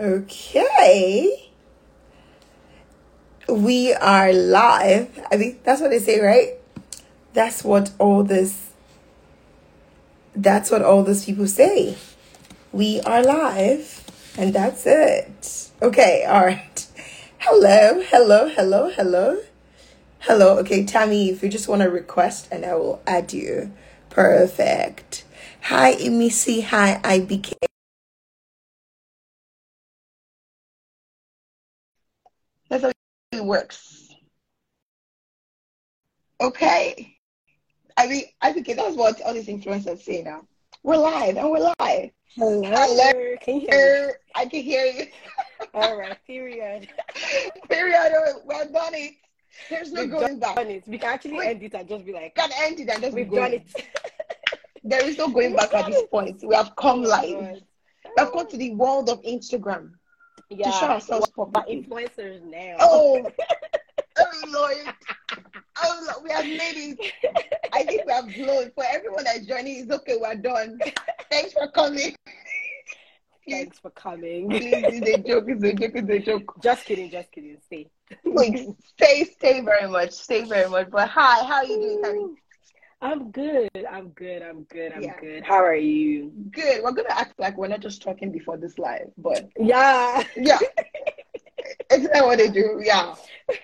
Okay. We are live. I mean, that's what they say, right? That's what all this that's what all these people say. We are live and that's it. Okay, all right. Hello, hello, hello, hello. Hello. Okay, Tammy, if you just want to request and I will add you. Perfect. Hi, Emisi. Hi, IBK. Works. Okay. I mean, I think that's what all these influencers say now. We're live and we're live. Hello. Hello. Can you hear me? I can hear you. All right, period. Period. Oh, we're done it. There's no We've going back. it. We can actually Wait. end it and just be like, Can end it and just be we've done it. There is no going back at this point. We have come Oh, live. God. We have come to the world of Instagram to show Yeah, ourselves but publicly. influencers now. Oh, oh Lord. Oh, Lord. we have made it. I think we have blown. For everyone that's joining, it's okay. We're done. Thanks for coming. Thanks for coming. it's a joke. It's a joke. It's a joke. Just kidding, just kidding. Stay. Stay, stay very much. Stay very much. But hi, how are you doing? I'm good. I'm good. I'm good. I'm Yeah. good. How are you? Good. We're gonna act like we're not just talking before this live, but Yeah. yeah, isn't that what they do? Yeah,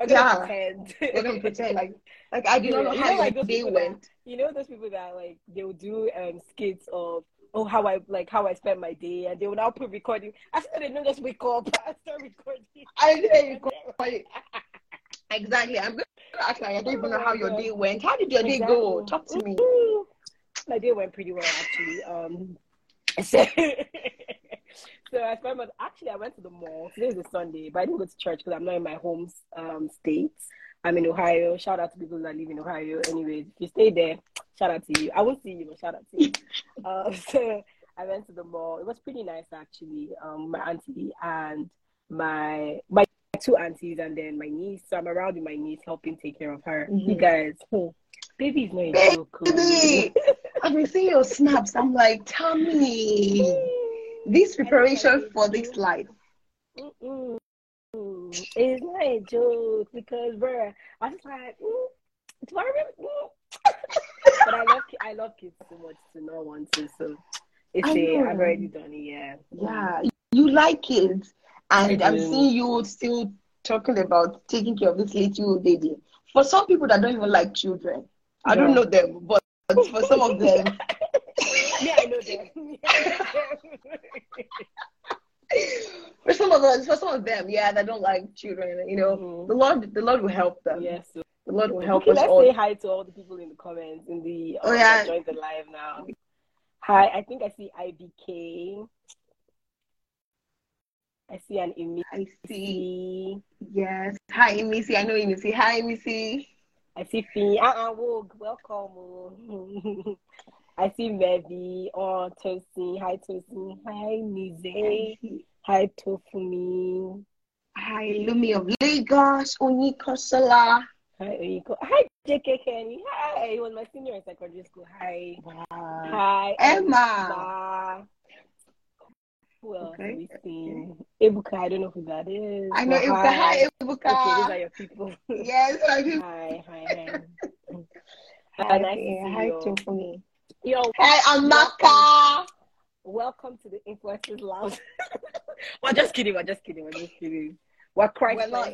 I'm Yeah. pretend. we're gonna pretend like like I do not know how know, like those day that- went. you know those people that like they will do um skits of oh how I like how I spent my day and they will now put recording. I said they don't just wake up and start recording. I didn't record. Exactly. I'm gonna act like I don't even know how your day went. How did your day go? Talk to me. My day went pretty well actually. Um so, so I spent my actually I went to the mall. Today is a Sunday, but I didn't go to church because I'm not in my home um state. I'm in Ohio. Shout out to people that live in Ohio. Anyways, if you stay there, shout out to you. I won't see you, but shout out to you. um, so I went to the mall. It was pretty nice actually. Um, my auntie and my my two aunties and then my niece. So I'm around with my niece helping take care of her. You Mhm. guys, hmm, baby is not a Baby. joke. oh. I've been seeing your snaps. I'm like, tell me this preparation for this life. Mm-mm. It's not a joke because, bruh, I was like, mm, do I really? Mm. but I love, ki- I love kids so much to not want to. So it's I a, know. I've already done it. Yeah. Yeah, you like kids, and I'm seeing you still talking about taking care of this little lady. For some people that don't even like children, I don't know them, but for some of them, Yeah, I know them. for some of us, for some of them, yeah, that don't like children, you know, Mhm. the Lord, the Lord will help them. yes. So, The Lord will help okay, us let's all. say hi to all the people in the comments in the Oh, yeah. joined the live now. Hi, I think I see IBK. I see an I see. Yes. Hi, Missy. I know Missy. Hi, Missy. I see Fee. Uh-uh, ah, ah, Wogue. Welcome. I see Mevi. Oh, Tosin. Hi, Tosin. Hi, Nize. Hi, Tofumi. Hi, Lumi of Lagos. Onikosala. Hi, Oiko. Hi, JK Kenny. Hi. He was my senior in secondary school. Hi. Wow. Hi, Emma. Emma. Who else Okay, we seen? Ebuka. I don't know who that is. I know but Ibuka. Hi, Okay, these are your people. Yes, I do. hi, hi, hi. Hi, nice to see hi, you. Tiffany. Yo, Hi, Amaka. Welcome to the Influencers Lounge. we're just kidding. We're just kidding. We're just kidding. We're Christ We're not.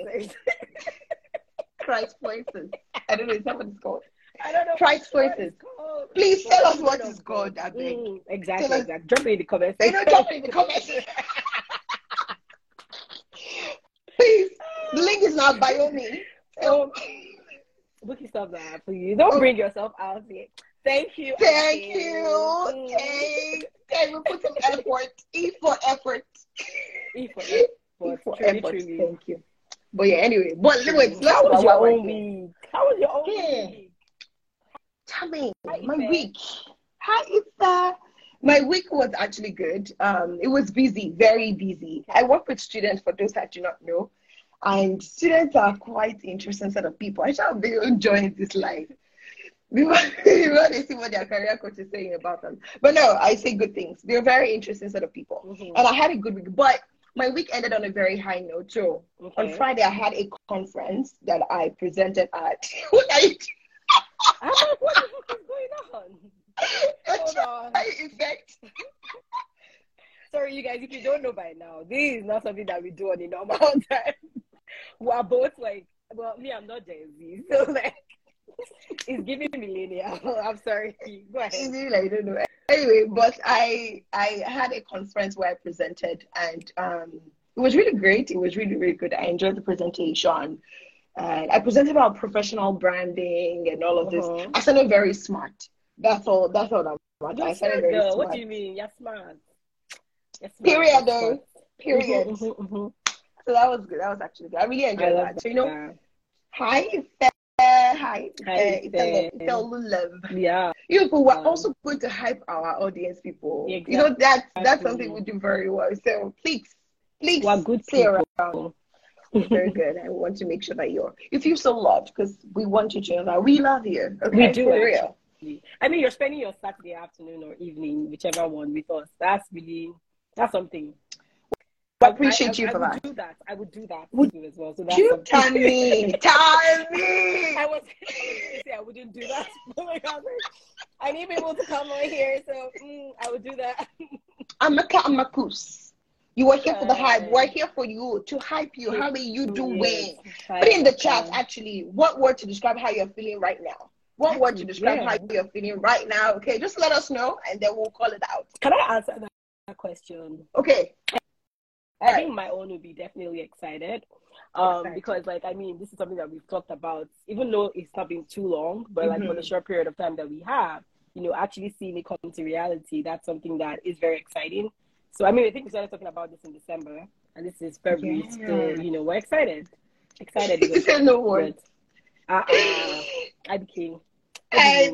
Christ Voices. I don't know. Is that what it's called? I don't know. Christ what Voices. Please tell us what is God, I beg. Mm, exactly, Tell us- exactly. Drop it in the comments. You know, drop it in the comments. Please. The link is now bio me. Um, Bukky, stop that, please. Don't Oh. bring yourself out here. Thank you. Thank Auntie. you. Mm. Okay. Okay, we put some effort. E for effort. E for effort. E for Truly, effort. truly. Thank you. But yeah, anyway. But let's How was your own week? How was your own Yeah. week? Me, Hi, my Ife. week. Hi, Issa. My week was actually good. Um, it was busy, very busy. I work with students, for those that do not know, and students are quite interesting set of people. I shall be enjoying this life. Before before they see what their career coach is saying about them. But no, I say good things. They're a very interesting set of people. Mhm. And I had a good week. But my week ended on a very high note. So Okay. on Friday, I had a conference that I presented at. what are you I'm like, what the fuck is going on? Hold on. Effect? Sorry, you guys, if you don't know by now, this is not something that we do on a normal time. We're both like, well, me, I'm not Gen Z, so like, it's giving me millennial. I'm sorry. Go ahead. Easy, like, I don't know. Anyway, but I I had a conference where I presented, and um, it was really great. It was really really good. I enjoyed the presentation. And I presented about professional branding and all of this. Uh-huh. I sounded very smart. That's all. That's all I'm about. I sounded very girl. smart. What do you mean? You're smart. You're smart. Period, though. Period. Mhm, mhm, mhm. So that was good. That was actually good. I really enjoyed love that. So you know, that. hi. Hi, Hi. Ife Love. Yeah. You know, but we're Um, also going to hype our audience people. Yeah, You know, that's that's something we do very well. So please, please We're good people. around. Very good. I want to make sure that you're if you feel so loved because we want you to know that we love you. Okay, We do, for real. I mean, you're spending your Saturday afternoon or evening, whichever one, with us. That's really that's something. I appreciate you I, for would that. do that. I would do that Would too as well. So that's You something. tell me, tell me. I was, I say I wouldn't do that. Oh my God, I need people to come on here, so mm, I would do that. I'm a cat, I'm a Amakus. You are here for the hype. We're here for you to hype you. How are you doing? Put in the chat actually. What word to describe how you're feeling right now? What word to describe how you're feeling right now? Okay, just let us know and then we'll call it out. Can I answer that question? Okay. All I right. think my own would be definitely excited. Um, Excited. because like I mean, this is something that we've talked about, even though it's not been too long, but like for the Mhm. short period of time that we have, you know, actually seeing it come to reality, that's something that is very exciting. So I mean, I think we started talking about this in December, and this is February. Yeah. So you know, we're excited. Excited. Said no word. but, uh-uh, I became. I,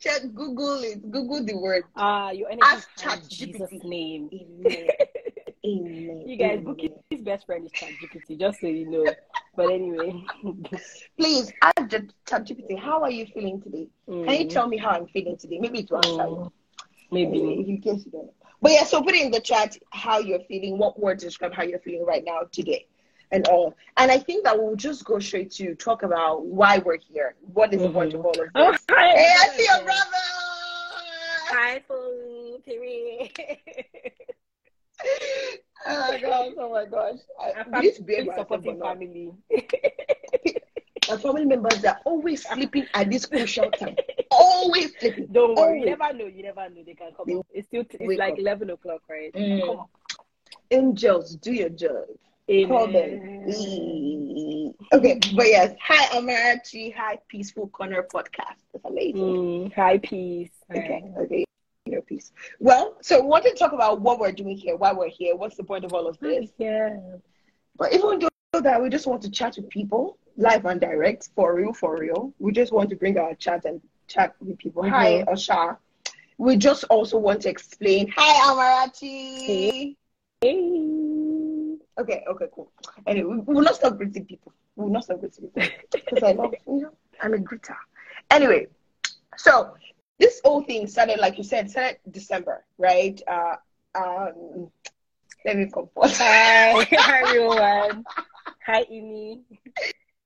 check Google it. Google the word. Ah, your energy Ask ChatGPT. Jesus' name. Amen. Amen. You guys. Bukky's best friend is ChatGPT, just so you know. But anyway, Please ask ChatGPT. How are you feeling today? Can you Mm, tell me how I'm feeling today? Maybe it will answer you. mm, maybe. You can't know. But yeah, so put it in the chat how you're feeling, what word to describe how you're feeling right now today, and all. And I think that we'll just go straight to talk about why we're here. What is the point of mm-hmm. all of this? Oh, hi, Hey, I see your brother. Hi, Foo, oh, period. Oh my gosh! Oh my gosh! I, Our we need to be family able to supporting family. My family members are always sleeping at this crucial time. Always sleeping. Don't worry, you never know. You never know. They can come They up. It's still it's like up. eleven o'clock, right? Mm. Angels, do your job. Call them. Okay, but yes. Hi, Amarachi. Hi, Peaceful Corner Podcast. That's amazing. Mm, hi, peace. Okay, okay. Your piece. Well, so we want to talk about what we're doing here, why we're here, what's the point of all of this. Yeah. But even though that we just want to chat with people, live and direct, for real, for real. We just want to bring our chat and chat with people. Hi, Osha. We just also want to explain. Hi, Amarachi. Hey. Okay, okay, cool. Anyway, we, will not stop greeting people. We will not stop greeting people because I love you know I'm a greeter. Anyway, so this whole thing started, like you said, started December, right? Uh, um, let me compose. Hi, hi everyone. Hi, Amy.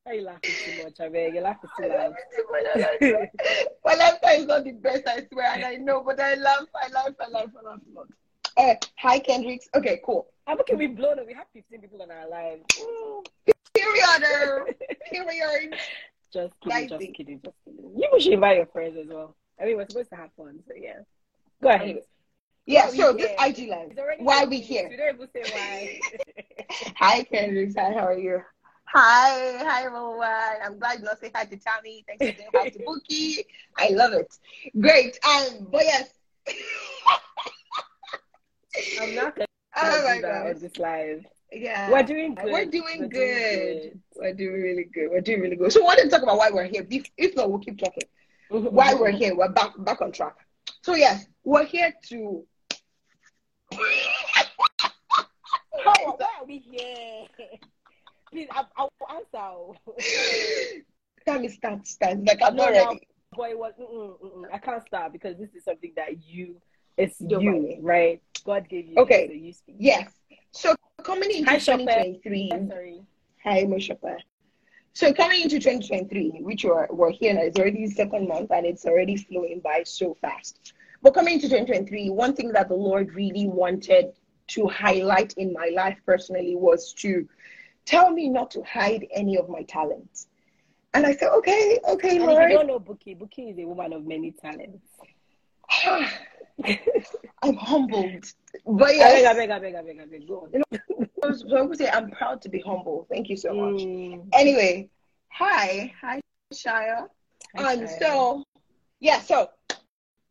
Why you laughing too much? I beg, you're laughing too loud. My laughter is not the best, I swear, and I know, but I laugh, I laugh, I laugh, I laugh a lot. Uh, hi, Kendricks. Okay, cool. I'm okay. We blown up. We have 15 people on our live. Mm, Period. Period. Just kidding. Just kidding. Just kidding. You should invite your friends as well. I mean, we're supposed to have fun. So yeah. Go ahead. Anyway. Yeah, so this here? IG live. Why we here? We don't even say why. Hi, Kendricks. Hi, how are you? Hi, hi, everyone. I'm glad you not say hi to Tammy. Thanks for saying hi to Bukky. I love it. Great. Um, but yes. I'm not gonna oh my god. on this live. Yeah. We're doing good. We're doing We're good. We're doing really good. We're doing really good. So, we want to talk about why we're here. If, if not, we'll keep talking. good. Why we're here. We're back back on track. So, yes, we're here to. Oh, why are we here? Please, I, I'll answer. Tell me, start, start. Like, I'm No, not no. ready. Boy, what? Mm-mm, mm-mm. I can't start because this is something that you, it's Don't you, worry. right? God gave you. Okay. So you speak. Yes. So coming into 2023. Sorry. Hi, Moshopa. So coming into 2023, which we're, we're here now, it's already second month and it's already flowing by so fast. But coming into 2023, one thing that the Lord really wanted to highlight in my life personally was to tell me not to hide any of my talents. And I said, okay, okay, and Lord. If you don't know Bukky, Bukky is a woman of many talents. I'm humbled. But yes. I beg, I beg, I beg, I beg, Go on. You know, so I would say I'm proud to be humble. Thank you so much. Mm. Anyway, hi. Hi, Shia. Hi, um, Shia. so, yeah, so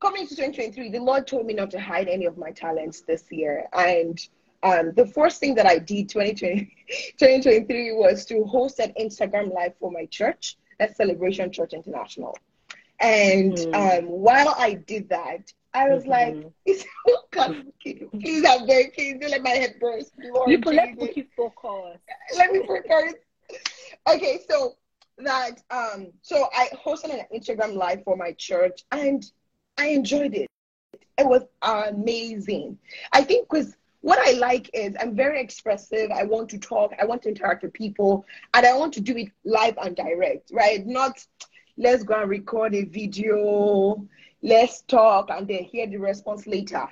coming to 2023, the Lord told me not to hide any of my talents this year. And um, the first thing that I did 2020, 2023 was to host an Instagram live for my church, at Celebration Church International. And mm. um, while I did that, I was mm-hmm. like, God, please, I'm very please don't let my head burst. Lord, you let me keep focus. Let me focus. Okay, so that um, so I hosted an Instagram live for my church, and I enjoyed it. It was amazing. I think because what I like is I'm very expressive. I want to talk. I want to interact with people, and I want to do it live and direct, right? Not let's go and record a video, let's talk, and then hear the response later.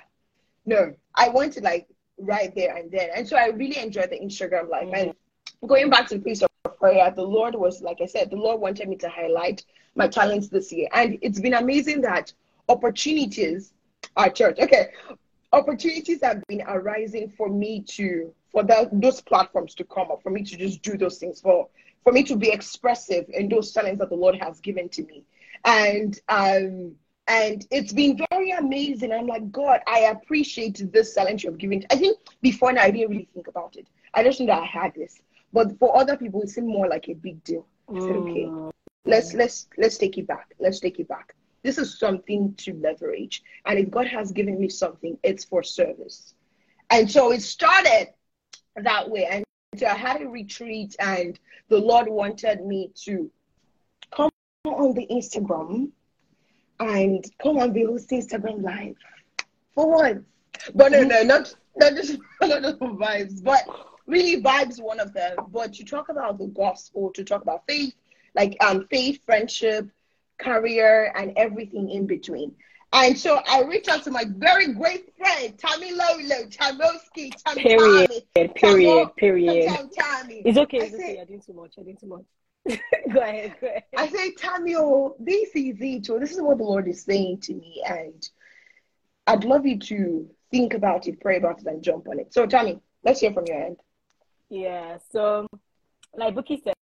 No, I want to like right there and then. And so I really enjoyed the Instagram life. Mm-hmm. And going back to the place of prayer, the Lord was, like I said, the Lord wanted me to highlight my talents this year. And it's been amazing that opportunities are church. Okay. Opportunities have been arising for me to for those platforms to come up, for me to just do those things, for for me to be expressive in those talents that the Lord has given to me. And um and it's been very amazing. I'm like, God, I appreciate this talent you've given. I think before now I didn't really think about it. I just knew that I had this. But for other people it seemed more like a big deal. I said, okay, mm. let's let's let's take it back. Let's take it back. This is something to leverage. And if God has given me something, it's for service. And so it started that way. And so I had a retreat, and the Lord wanted me to come on the Instagram and come and be hosting Instagram live for once. But no, no, not not just not just vibes, but really vibes one of them. But to talk about the gospel, to talk about faith, like um faith, friendship, career, and everything in between. And so I reached out to my very great friend, Tommy Lolo, Tamoski, Tommy Period, Tommy, period, period. Tommy. It's okay, it's I okay. Say, I did too much. I didn't too much. go ahead, go ahead. I say, Tommy, oh, this is it. So this is what the Lord is saying to me. And I'd love you to think about it, pray about it, and jump on it. So, Tommy, let's hear from your end. Yeah. So, like Bukky said,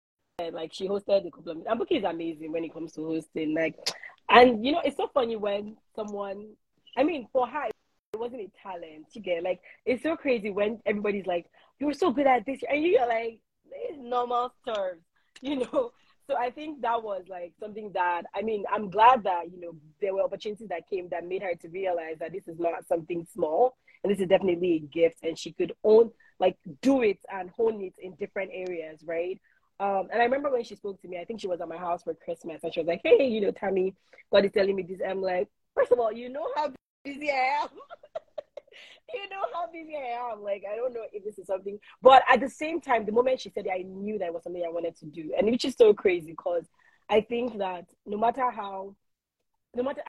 like she hosted a couple of and Bukky is amazing when it comes to hosting. Like and you know, it's so funny when someone, I mean, for her, it wasn't a talent. You get like, it's so crazy when everybody's like, "You're so good at this," and you're like, "It's normal stuff," you know. So I think that was like something that I mean, I'm glad that you know there were opportunities that came that made her to realize that this is not something small and this is definitely a gift, and she could own like do it and hone it in different areas, right? Um, and I remember when she spoke to me, I think she was at my house for Christmas, and she was like, "Hey, you know, Tammy, God is telling me this." I'm like, first of all, you know how busy I am. you know how busy I am. Like, I don't know if this is something, but at the same time, the moment she said it, I knew that was something I wanted to do, and which is so crazy because I think that no matter how, no matter,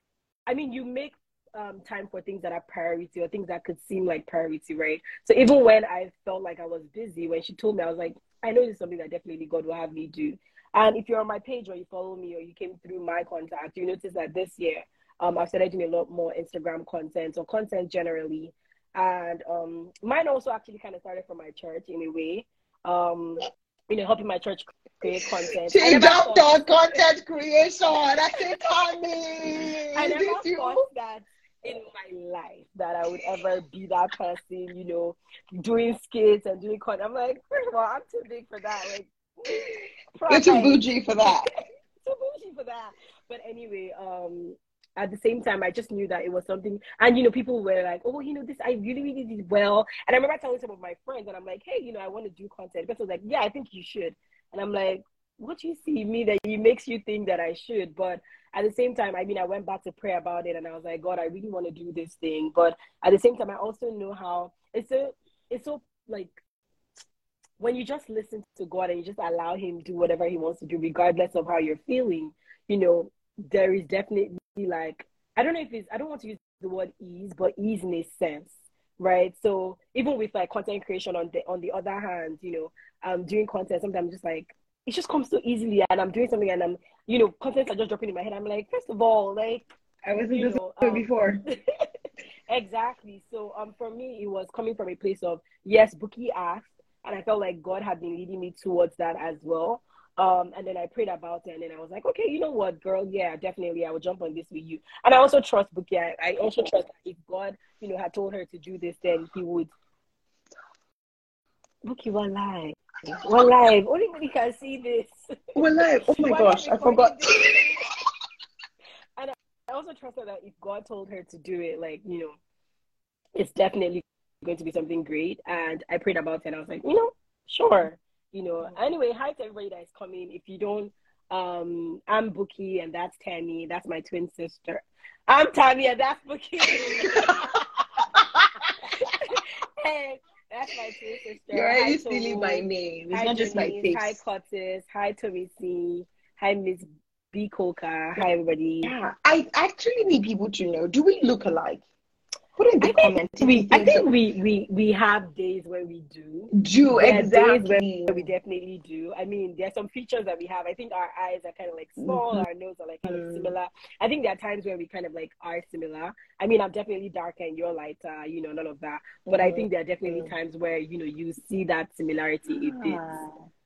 I mean, you make um, time for things that are priority or things that could seem like priority, right? So even when I felt like I was busy, when she told me, I was like, I know this is something that definitely God will have me do. And if you're on my page or you follow me or you came through my contact, you notice that this year um, I've started doing a lot more Instagram content or content generally. And um, mine also actually kind of started from my church in a way. Um, you know, helping my church create content. She jumped on content creation. I said, Tommy. I never thought that in my life that I would ever be that person, you know, doing skits and doing content. I'm like, first of all, I'm too big for that. Like, you're too bougie for that. too bougie for that. But anyway, um, at the same time, I just knew that it was something, and you know, people were like, "Oh, you know, this I really, really did well." And I remember telling some of my friends, and I'm like, "Hey, you know, I want to do content." Because I was like, "Yeah, I think you should." And I'm like, "What do you see me that it makes you think that I should?" But at the same time, I mean, I went back to pray about it and I was like, God, I really want to do this thing. But at the same time, I also know how it's so, it's so like when you just listen to God and you just allow Him to do whatever He wants to do, regardless of how you're feeling, you know, there is definitely like I don't know if it's I don't want to use the word ease, but ease in a sense, right? So even with like content creation on the on the other hand, you know, um doing content sometimes just like it just comes so easily and I'm doing something and I'm you know, contents are just dropping in my head. I'm like, first of all, like I wasn't this know, um, before. exactly. So um for me it was coming from a place of yes, Bukky asked and I felt like God had been leading me towards that as well. Um, and then I prayed about it, and then I was like, okay, you know what, girl, yeah, definitely, I will jump on this with you. And I also trust Bukky. I, I also trust that if God, you know, had told her to do this, then He would. Bukky, one live, one live. Only we can see this. One live. Oh my gosh, I forgot. and I also trusted that if God told her to do it, like you know, it's definitely going to be something great. And I prayed about it, and I was like, you know, sure you know. Anyway, hi to everybody that is coming. If you don't, um, I'm Bukky and that's Tammy. That's my twin sister. I'm Tammy and that's Bukky. hey, that's my twin sister. You're already stealing my name. It's hi, not just my face. Hi, Curtis. Hi, C. Hi, Miss B. Coca. Hi, everybody. Yeah, I actually need people to know do we look alike? The comments. We, I think we, we we have days where we do. Do there exactly. where we definitely do. I mean, there are some features that we have. I think our eyes are kind of like small. Mm-hmm. Our nose are like kind of mm. similar. I think there are times where we kind of like are similar. I mean, I'm definitely darker and you're lighter. You know, none of that. But mm-hmm. I think there are definitely mm-hmm. times where you know you see that similarity. It is.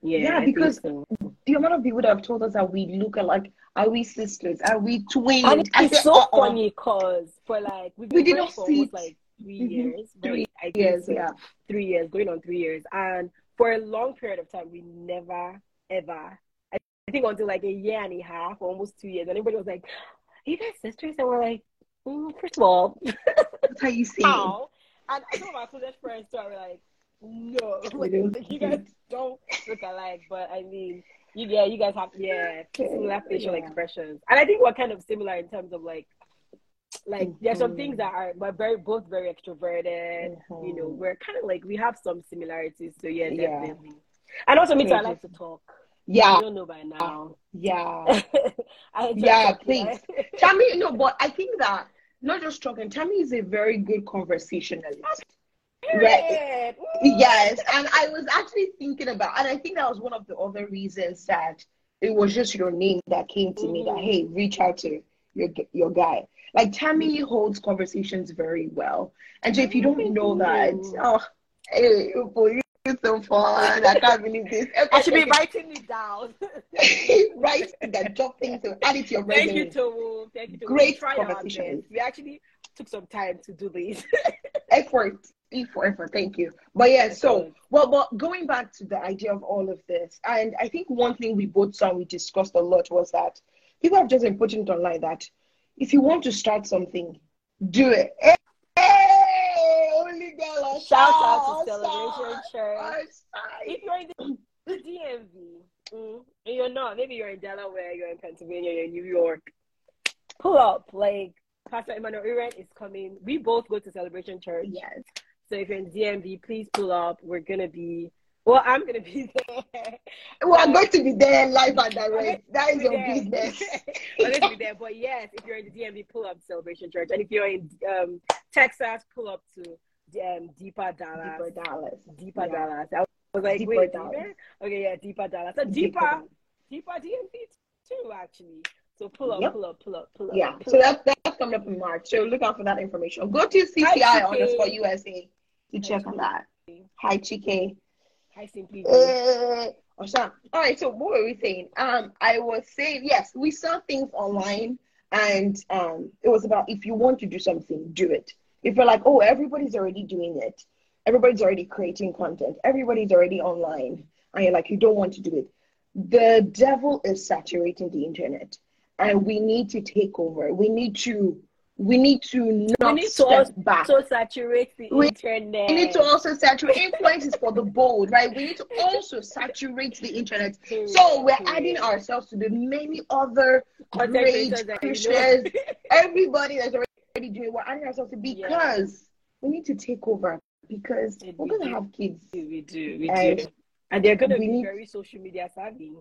Yeah, yeah because so. the amount of people that have told us that we look alike, are we sisters? Are we twins? And it's so uh-uh. funny because for like we've been we didn't for almost like 3 mm-hmm. years, three right? years, so. yeah, three years, going on three years, and for a long period of time, we never ever. I think until like a year and a half, almost two years, and everybody was like, "Are you guys sisters?" And we're like, mm, first of all, that's how you see. How? And some of my closest friends started like, no, like, you guys don't look alike. But I mean, you yeah, you guys have yeah similar facial yeah. expressions, and I think we're kind of similar in terms of like like mm-hmm. there's some things that are we're very both very extroverted. Mm-hmm. You know, mm-hmm. we're kind of like we have some similarities. So yeah, definitely. Yeah. And also me too. I like to talk. Yeah. You don't know by now. Yeah. yeah, please. Tammy, no, but I think that not just talking, Tammy is a very good conversationalist. Right. Yes. And I was actually thinking about, and I think that was one of the other reasons that it was just your name that came to mm-hmm. me that, mm-hmm. hey, reach out to your, your guy. Like Tammy holds conversations very well. And so if you don't know that, oh, hey, boy, it's so fun. I can't believe this. Okay, I should be writing it down. Write that job things to add it to your resume. Thank you, Tomu. Thank you, Tomu. Great conversation. We actually took some time to do this. effort. For effort. Thank you. But yeah, so well, but going back to the idea of all of this, and I think one thing we both saw and we discussed a lot was that people have just been putting it online that if you want to start something, do it. Hey, only girl. Shout out to Celebration Church. If you're in the, the DMV, mm, and you're not, maybe you're in Delaware, you're in Pennsylvania, you're in New York, pull up. Like Pastor Emmanuel Iren is coming. We both go to Celebration Church. Yes. So if you're in DMV, please pull up. We're gonna be well, I'm gonna be there. We are going to be there live and direct. That is your there. business. I'm going to be there. But yes, if you're in the DMV, pull up Celebration Church, and if you're in um, Texas, pull up to um, Deeper Dallas. Deeper Dallas. Deeper yeah. Dallas. I was like, Deeper wait, Dallas. Deeper? Okay, yeah, Deeper Dallas. So Deeper, Deeper, Deeper DMV too, actually. So pull up, yep. pull up, pull up, pull up. Yeah. Pull so that's that's coming up in March. So look out for that information. Go to CCI underscore USA to check on that. Hi, Chike. Hi, simply. Uh, all right, so what were we saying? Um, I was saying yes, we saw things online, and um, it was about if you want to do something, do it. If you're like, oh, everybody's already doing it, everybody's already creating content, everybody's already online, and you're like, you don't want to do it. The devil is saturating the internet, and we need to take over. We need to we need to not we need to also, back. So saturate the we, internet. We need to also saturate influence is for the bold, right? We need to also saturate the internet. So we're adding ourselves to the many other great Christians, everybody that's already doing. We're adding ourselves to because we need to take over because we we're gonna have kids. We do. We and do. and they're gonna be need- very social media savvy.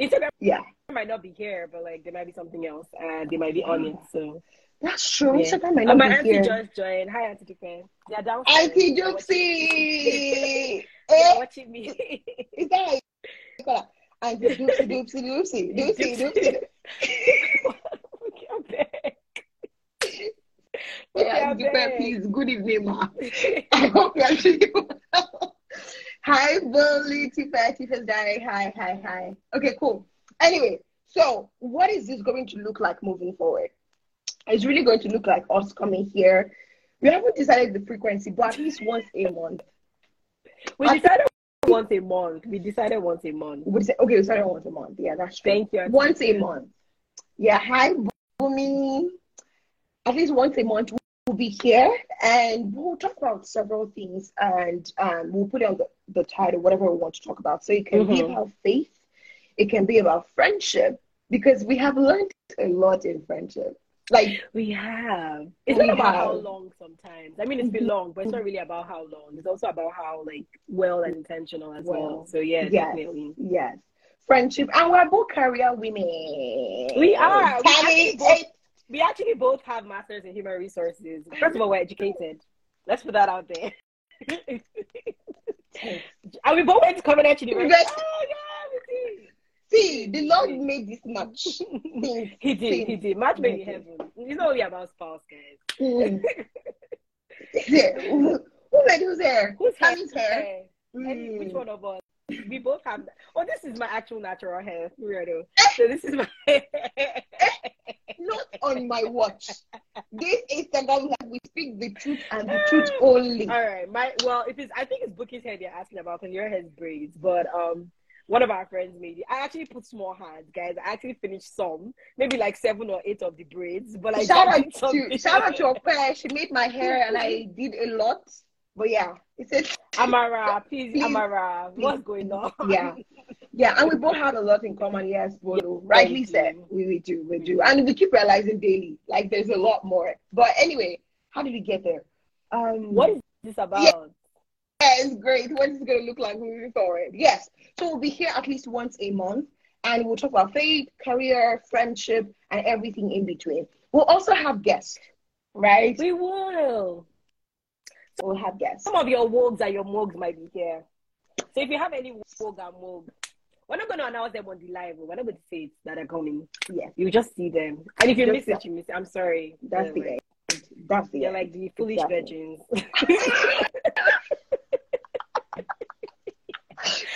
Instagram Yeah, might not be here, but like there might be something else, and they might be on it. So that's true. Yeah. Instagram might not my be auntie here. just joined. Hi, Auntie Dupe. They're downstairs. Auntie They're watching- Doopsie. They're eh? watching me. Is that how you call her? Auntie Doopsie, Doopsie, Doopsie, Doopsie, Doopsie. Okay, I'm back. Yeah, Okay, Dupe, babe. please. Good evening, ma. I hope you're doing well. Hi, Bully, Tifa, Tifa's diary. Hi, hi, hi. Okay, cool. Anyway, so what is this going to look like moving forward? It's really going to look like us coming here. We haven't decided the frequency, but at least once a month. We decided once a month. We decided once a month. We say, okay, we started once a month. Yeah, that's true. Thank you. Once a month. Yeah, hi, Boomy. At least once a month, we'll be here and we'll talk about several things and um, we'll put it on the, the title, whatever we want to talk about. So it can be Mhm. about faith, it can be about friendship, because we have learned a lot in friendship. Like, We have. It's We not about how long sometimes. I mean, it's been mm-hmm. long, but it's not really about how long. It's also about how like well and intentional as well. Well, So yeah, yes. definitely. yes, friendship. And we're both career women. We are. We actually both- We actually both have masters in human resources. First of all, we're educated. Let's put that out there. and we both went to Covenant University. Oh see, the Lord made this did. Things. he did. He did. Match made in heaven. It's not only about spouse, guys. Mm. Who who made who's there? Who's hair? Tammy's hair. Any- Mm. Which one of us? We both have. That. Oh, this is my actual natural hair, weirdo. So this is my. Not on my watch. This Instagram like we speak the truth and the truth only. All right, my well, if it's I think it's Bukky's hair they're asking about and your hair is braids, but um, one of our friends made it. I actually put small hands, guys. I actually finished some, maybe like seven or eight of the braids, but like shout out to shout out to Ope. She made my hair and I did a lot. But yeah, it's a Amara, please, Please, Amara, please. what's going on? yeah. Yeah, and we both have a lot in common, yes, Bolo. Rightly you. said. We, we do, we do. And we keep realizing daily, like there's a lot more. But anyway, how did we get there? Um What is this about? Yeah, it's great. What is it going to look like moving forward? Yes. So we'll be here at least once a month and we'll talk about faith, career, friendship, and everything in between. We'll also have guests, right? We will. We'll have guests. Some of your wogs and your mugs might be here. So if you have any wog and mug, we're not going to announce them on the live. We're not going to say it that are coming. Yes, You just see them. And if you Just miss it, you miss it. I'm sorry. that's the end. That's the You're end. like the foolish Exactly. virgins.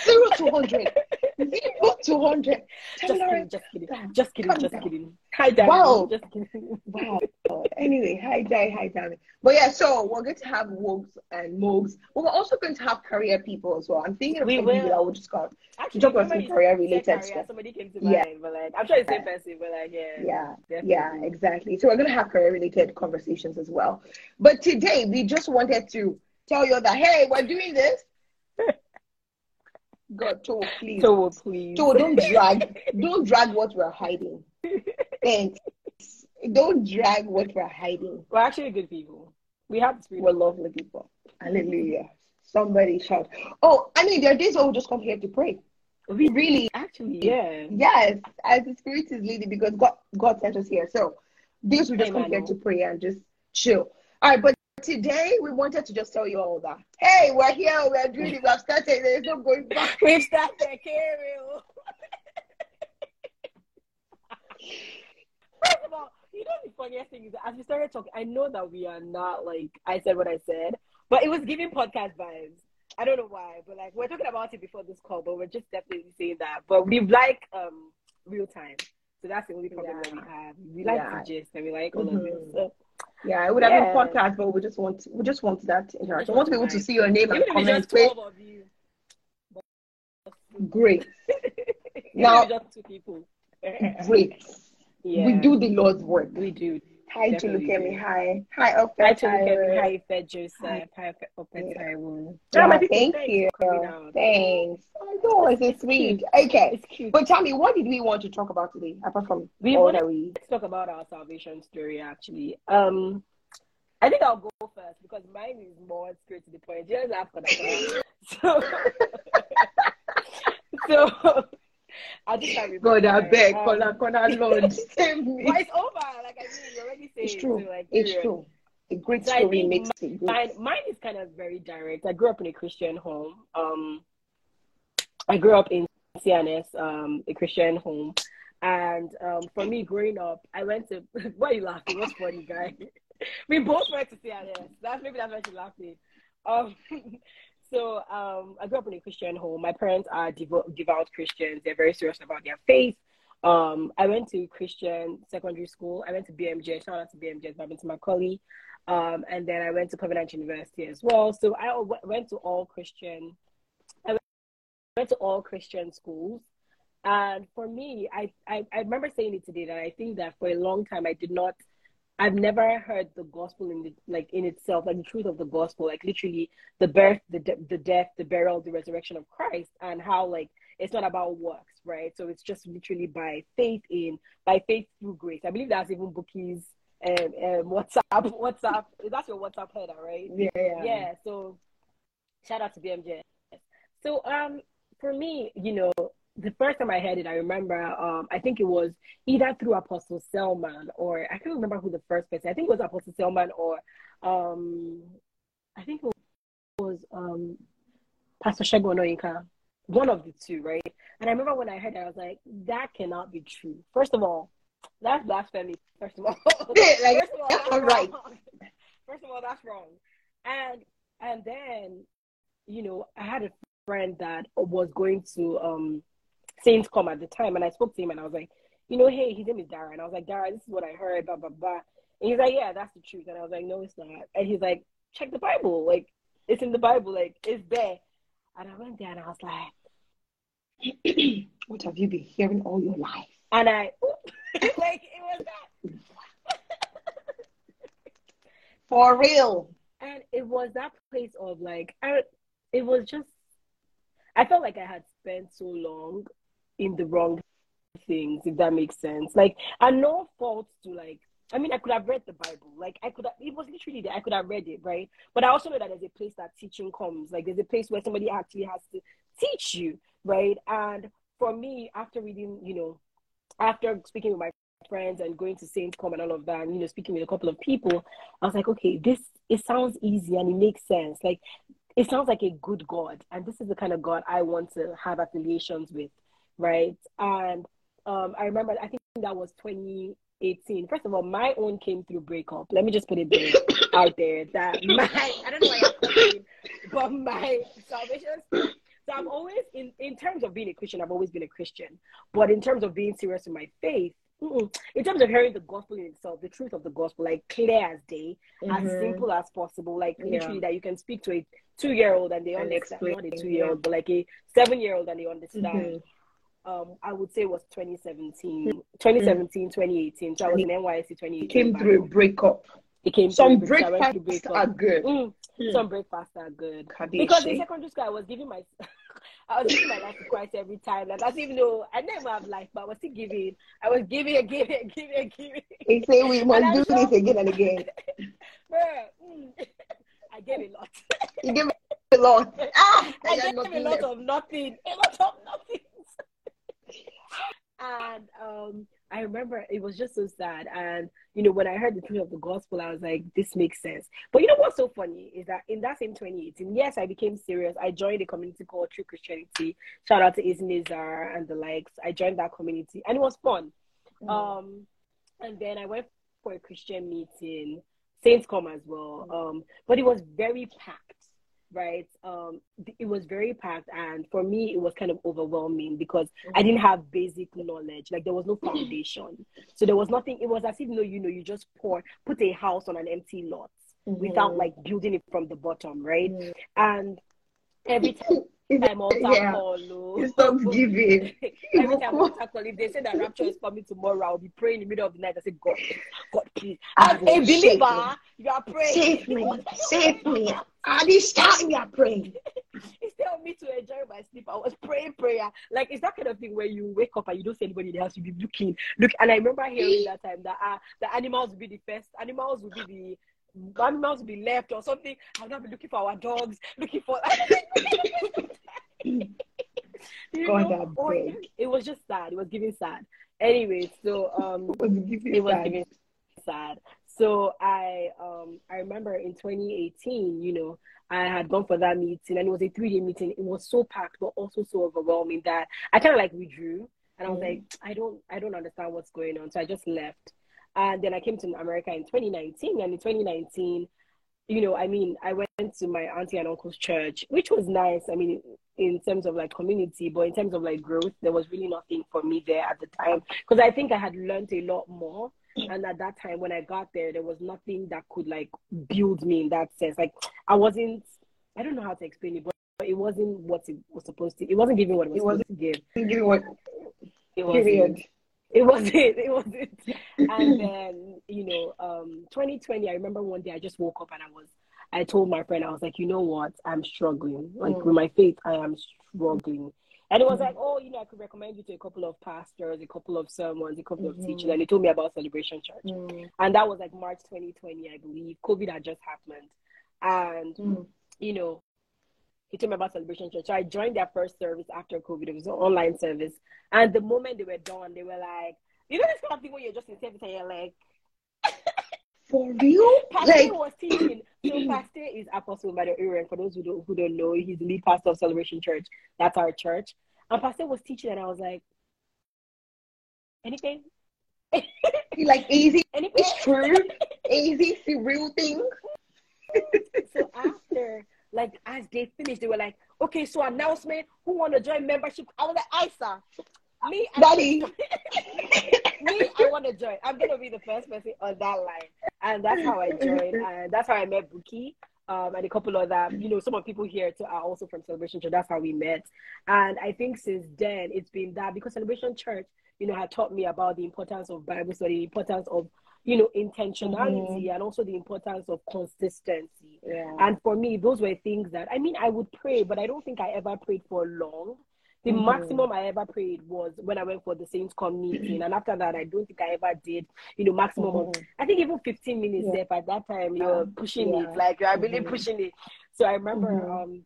Zero to 100. Zero to 100. just kidding, just kidding, just kidding, just down. kidding. Hi, Daddy. Wow. Just kidding. Wow. anyway, hi Jai, hi Tammy. But yeah, so we're going to have wogs and mugs. But we're also going to have career people as well. I'm thinking of We will. that will just come. Actually, talk about some career related stuff. Somebody came to mind, Yeah. but like, I'm sure it's same person, but like, yeah. Yeah. definitely. Yeah, exactly. So we're going to have career related conversations as well. But today we just wanted to tell you that, hey, we're doing this. God, Joe, please. So, please. Joe, don't drag, don't drag what we're hiding. Thanks. Don't drag what we're hiding. We're actually good people. We have the spirit. We're lovely people. Hallelujah. Somebody shout. Oh, I mean, there are days where we just come here to pray. We Really, actually, yeah. yes, as the Spirit is leading, because God, God sent us here. So, days we just come here to pray and just chill. All right, but today we wanted to just tell you all that. Hey, we're here, we're doing it, we have started, there's no going back. We've started caring. First of all, you know the funniest thing is that as we started talking, I know that we are not like I said what I said, but it was giving podcast vibes. I don't know why, but like we're talking about it before this call, but we're just definitely saying that. But we like um real time. So that's the only problem that we have. We like Yeah. to gist and we like all of this. Mhm. So Yeah, it would have Yeah. been podcast, but we just want we just want that interaction. We want to be able to see your name and even it's comment. just twelve of you. Great, Now- just two people. great. yeah. We do the Lord's work. we do. Hi to Definitely look at me. do. Hi. Hi, up Hi to look at me. Hi, Fed Joseph. Hi, Open Yeah. Taiwan. Yeah, thank you. for coming out. Thanks. Oh, no, it's sweet. Okay. It's cute. But tell me, what did we want to talk about today, apart from We all that we? Let's talk about our salvation story actually. Um I think I'll go first because mine is more straight to the point. Just for that. So so I just can't. God, I beg, Um, Kona, Kona, Lord, save me. It's over. Like I mean, you already say It's true. so, like, It's period. true. A great So story makes it good. Mine, mine is kind of very direct. I grew up in a Christian home. Um, I grew up in CNS, um, a Christian home, and um, for me growing up, I went to. Why are you laughing? What's funny, guy? we both went to CNS. That's maybe that's why she's laughing. Um, so um, I grew up in a Christian home. My parents are devo- devout Christians. They're very serious about their faith. Um, I went to Christian secondary school. I went to BMJ. Shout out to BMJ, I went to Macaulay. Um, and then I went to Covenant University as well. So I w- went to all Christian. I went to all Christian schools. And for me, I, I, I remember saying it today that I think that for a long time I did not, I've never heard the gospel in the, like in itself, like the truth of the gospel, like literally the birth, the de- the death, the burial, the resurrection of Christ, and how like it's not about works, right? So it's just literally by faith in, by faith through grace. I believe that's even Bukky's um, um, WhatsApp, WhatsApp. That's your WhatsApp header, right? Yeah, yeah. yeah so shout out to bmj so um for me you know the first time i heard it i remember um i think it was either through apostle selman or i can't remember who the first person i think it was apostle selman or um i think it was um pastor shegun Onoyinka, one of the two right and i remember when i heard it i was like that cannot be true first of all that's blasphemy first of all like, First of all, that's all right. wrong. First of all, that's wrong. And and then, you know, I had a friend that was going to um Saints come at the time, and I spoke to him, and I was like, you know, hey, his name is Dara, and I was like, Dara, this is what I heard, blah blah blah. And he's like, yeah, that's the truth, and I was like, no, it's not. And he's like, check the Bible, like it's in the Bible, like it's there. And I went there, and I was like, what have you been hearing all your life? and I, like it was that. For real. and it was that place of like I, it was just i felt like i had spent so long in the wrong things if that makes sense. Like and no fault to like i mean i could have read the bible. Like i could have it was literally there. I could have read it right? But i also know that there's a place that teaching comes. Like there's a place where somebody actually has to teach you right? And for me after reading you know after speaking with my friends and going to Saint Com and all of that, and you know, speaking with a couple of people, I was like, okay, this it sounds easy and it makes sense. Like it sounds like a good God, and this is the kind of God I want to have affiliations with, right? And um, I remember, I think that was 2018. First of all, my own came through breakup. Let me just put it there, out there that my I don't know why I'm talking, but my salvation. So I'm always in in terms of being a Christian, I've always been a Christian, but in terms of being serious in my faith. In terms of hearing the gospel in itself, the truth of the gospel, like clear as day, as Mhm. simple as possible, like Yeah. literally that you can speak to a two year old and they And understand, explain, not a two year old, but like a seven year old and they understand. Um, I would say it was 2017, 2017, 2018. So I was in NYC 2018. It came through a breakup. It came Some through, so I breakfasts breakup. are good. Mm, Hmm. Some breakfasts are good. Because in secondary school, I was giving my, I was giving my life to Christ every time. Like that's even though I never have life, but I was still giving. I was giving and giving and giving and giving. They say we must And do sure- this again and again. Bruh, mm, I gave a lot. You give me a lot. Ah, I I gave a lot of nothing, a lot of nothing. And um, I remember it was just so sad. And you know, when I heard the truth of the gospel, I was like, this makes sense. But you know what's so funny is that in that same 2018, yes, I became serious. I joined a community called True Christianity. Shout out to Isnizar and the likes. I joined that community, and it was fun. Mm. Um, and then I went for a Christian meeting, Saints come as well. Um, but it was very packed, right? Um, it was very packed, and for me, it was kind of overwhelming because I didn't have basic knowledge. Like there was no foundation, so there was nothing. It was as if no, you know, you just pour put a house on an empty lot without Mhm. like building it from the bottom, right? Mhm. And every time Is it- I'm altar yeah. call, oh, You stop giving. Every time I altar call, if they say that rapture is coming tomorrow, I'll be praying in the middle of the night. I say, God, God, please. As a believer, you are praying. Save me. Save me. At this time you are praying. Instead of me to enjoy my sleep, I was praying prayer. Like it's that kind of thing where you wake up and you don't see anybody in the house. You be looking, look. And I remember hearing that time that uh, the animals will be the first. Animals will be the animals will be left or something. I'll not be looking for our dogs, looking for. You God, know, or beg. it was just sad. It was giving sad. Anyway, so um, It was giving it sad. So I um I remember in 2018, you know, I had gone for that meeting and it was a three day meeting. It was so packed, but also so overwhelming that I kind of like withdrew and I was like, I don't I don't understand what's going on. So I just left. And then I came to America in 2019, and in 2019, you know, I mean, I went to my auntie and uncle's church, which was nice. I mean, in terms of like community, but in terms of like growth, there was really nothing for me there at the time because I think I had learned a lot more. And at that time, when I got there, there was nothing that could like build me in that sense. Like, I wasn't, I don't know how to explain it, but it wasn't what it was supposed to. It wasn't giving what it was It supposed to give. Giving what It wasn't. period. It wasn't. It wasn't. And then, you know, um, 2020, I remember one day I just woke up and I was, I told my friend, I was like, you know what? I'm struggling. Like Mm. with my faith, I am struggling. And it was like, oh, you know, I could recommend you to a couple of pastors, a couple of sermons, a couple of Mhm. teachers. And they told me about Celebration Church. Mm. And that was like March 2020, I believe. COVID had just happened. And Mm. you know, he told me about Celebration Church. So I joined their first service after COVID. It was an online service. And the moment they were done, they were like, you know, this kind of thing where you're just in service and you're like, For real? Pastor Like was teaching. So Pastor is Apostle Emmanuel Iren. For those who don't who don't know, he's the lead pastor of Celebration Church. That's our church. And Pastor was teaching, and I was like, anything, like easy. anything. It's true. easy. Real thing. so after like as they finished, they were like, okay, so announcement, who wanna join membership? I was like, Isa, me, Daddy. me, I wanna join. I'm gonna be the first person on that line. And that's how I joined. And that's how I met Bukky. Um, and a couple other, you know, some of the people here too are also from Celebration Church. That's how we met. And I think since then it's been that because Celebration Church, you know, had taught me about the importance of Bible study, the importance of, you know, intentionality and also the importance of consistency. Yeah. And for me, those were things that I mean, I would pray, but I don't think I ever prayed for long. The Mhm. maximum I ever prayed was when I went for the Saints Com meeting, and after that, I don't think I ever did. You know, maximum of Mhm. I think even 15 minutes Yeah. there. At that time, you're Yeah. pushing Yeah. it, like you're really Mhm. pushing it. So I remember Mhm. um,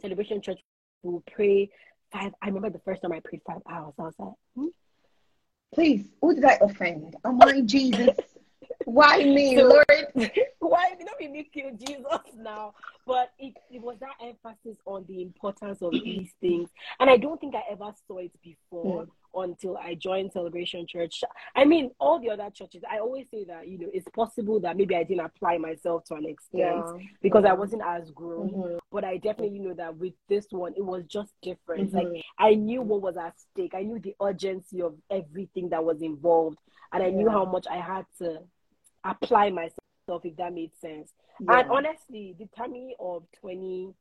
Celebration Church will pray five. I remember the first time I prayed five hours. I was like, hmm? Please, who did I offend? Am I Jesus? Why me, So- Lord? why you know we need kill Jesus now? But it, it was that emphasis on the importance of these things. And I don't think I ever saw it before mm. Until I joined Celebration Church. I mean, all the other churches, I always say that, you know, it's possible that maybe I didn't apply myself to an extent because I wasn't as grown. Mhm. But I definitely know that with this one, it was just different. Mhm. Like I knew what was at stake. I knew the urgency of everything that was involved, and I knew how much I had to apply myself, if that made sense. Yeah. And honestly, the Tammy of twenty,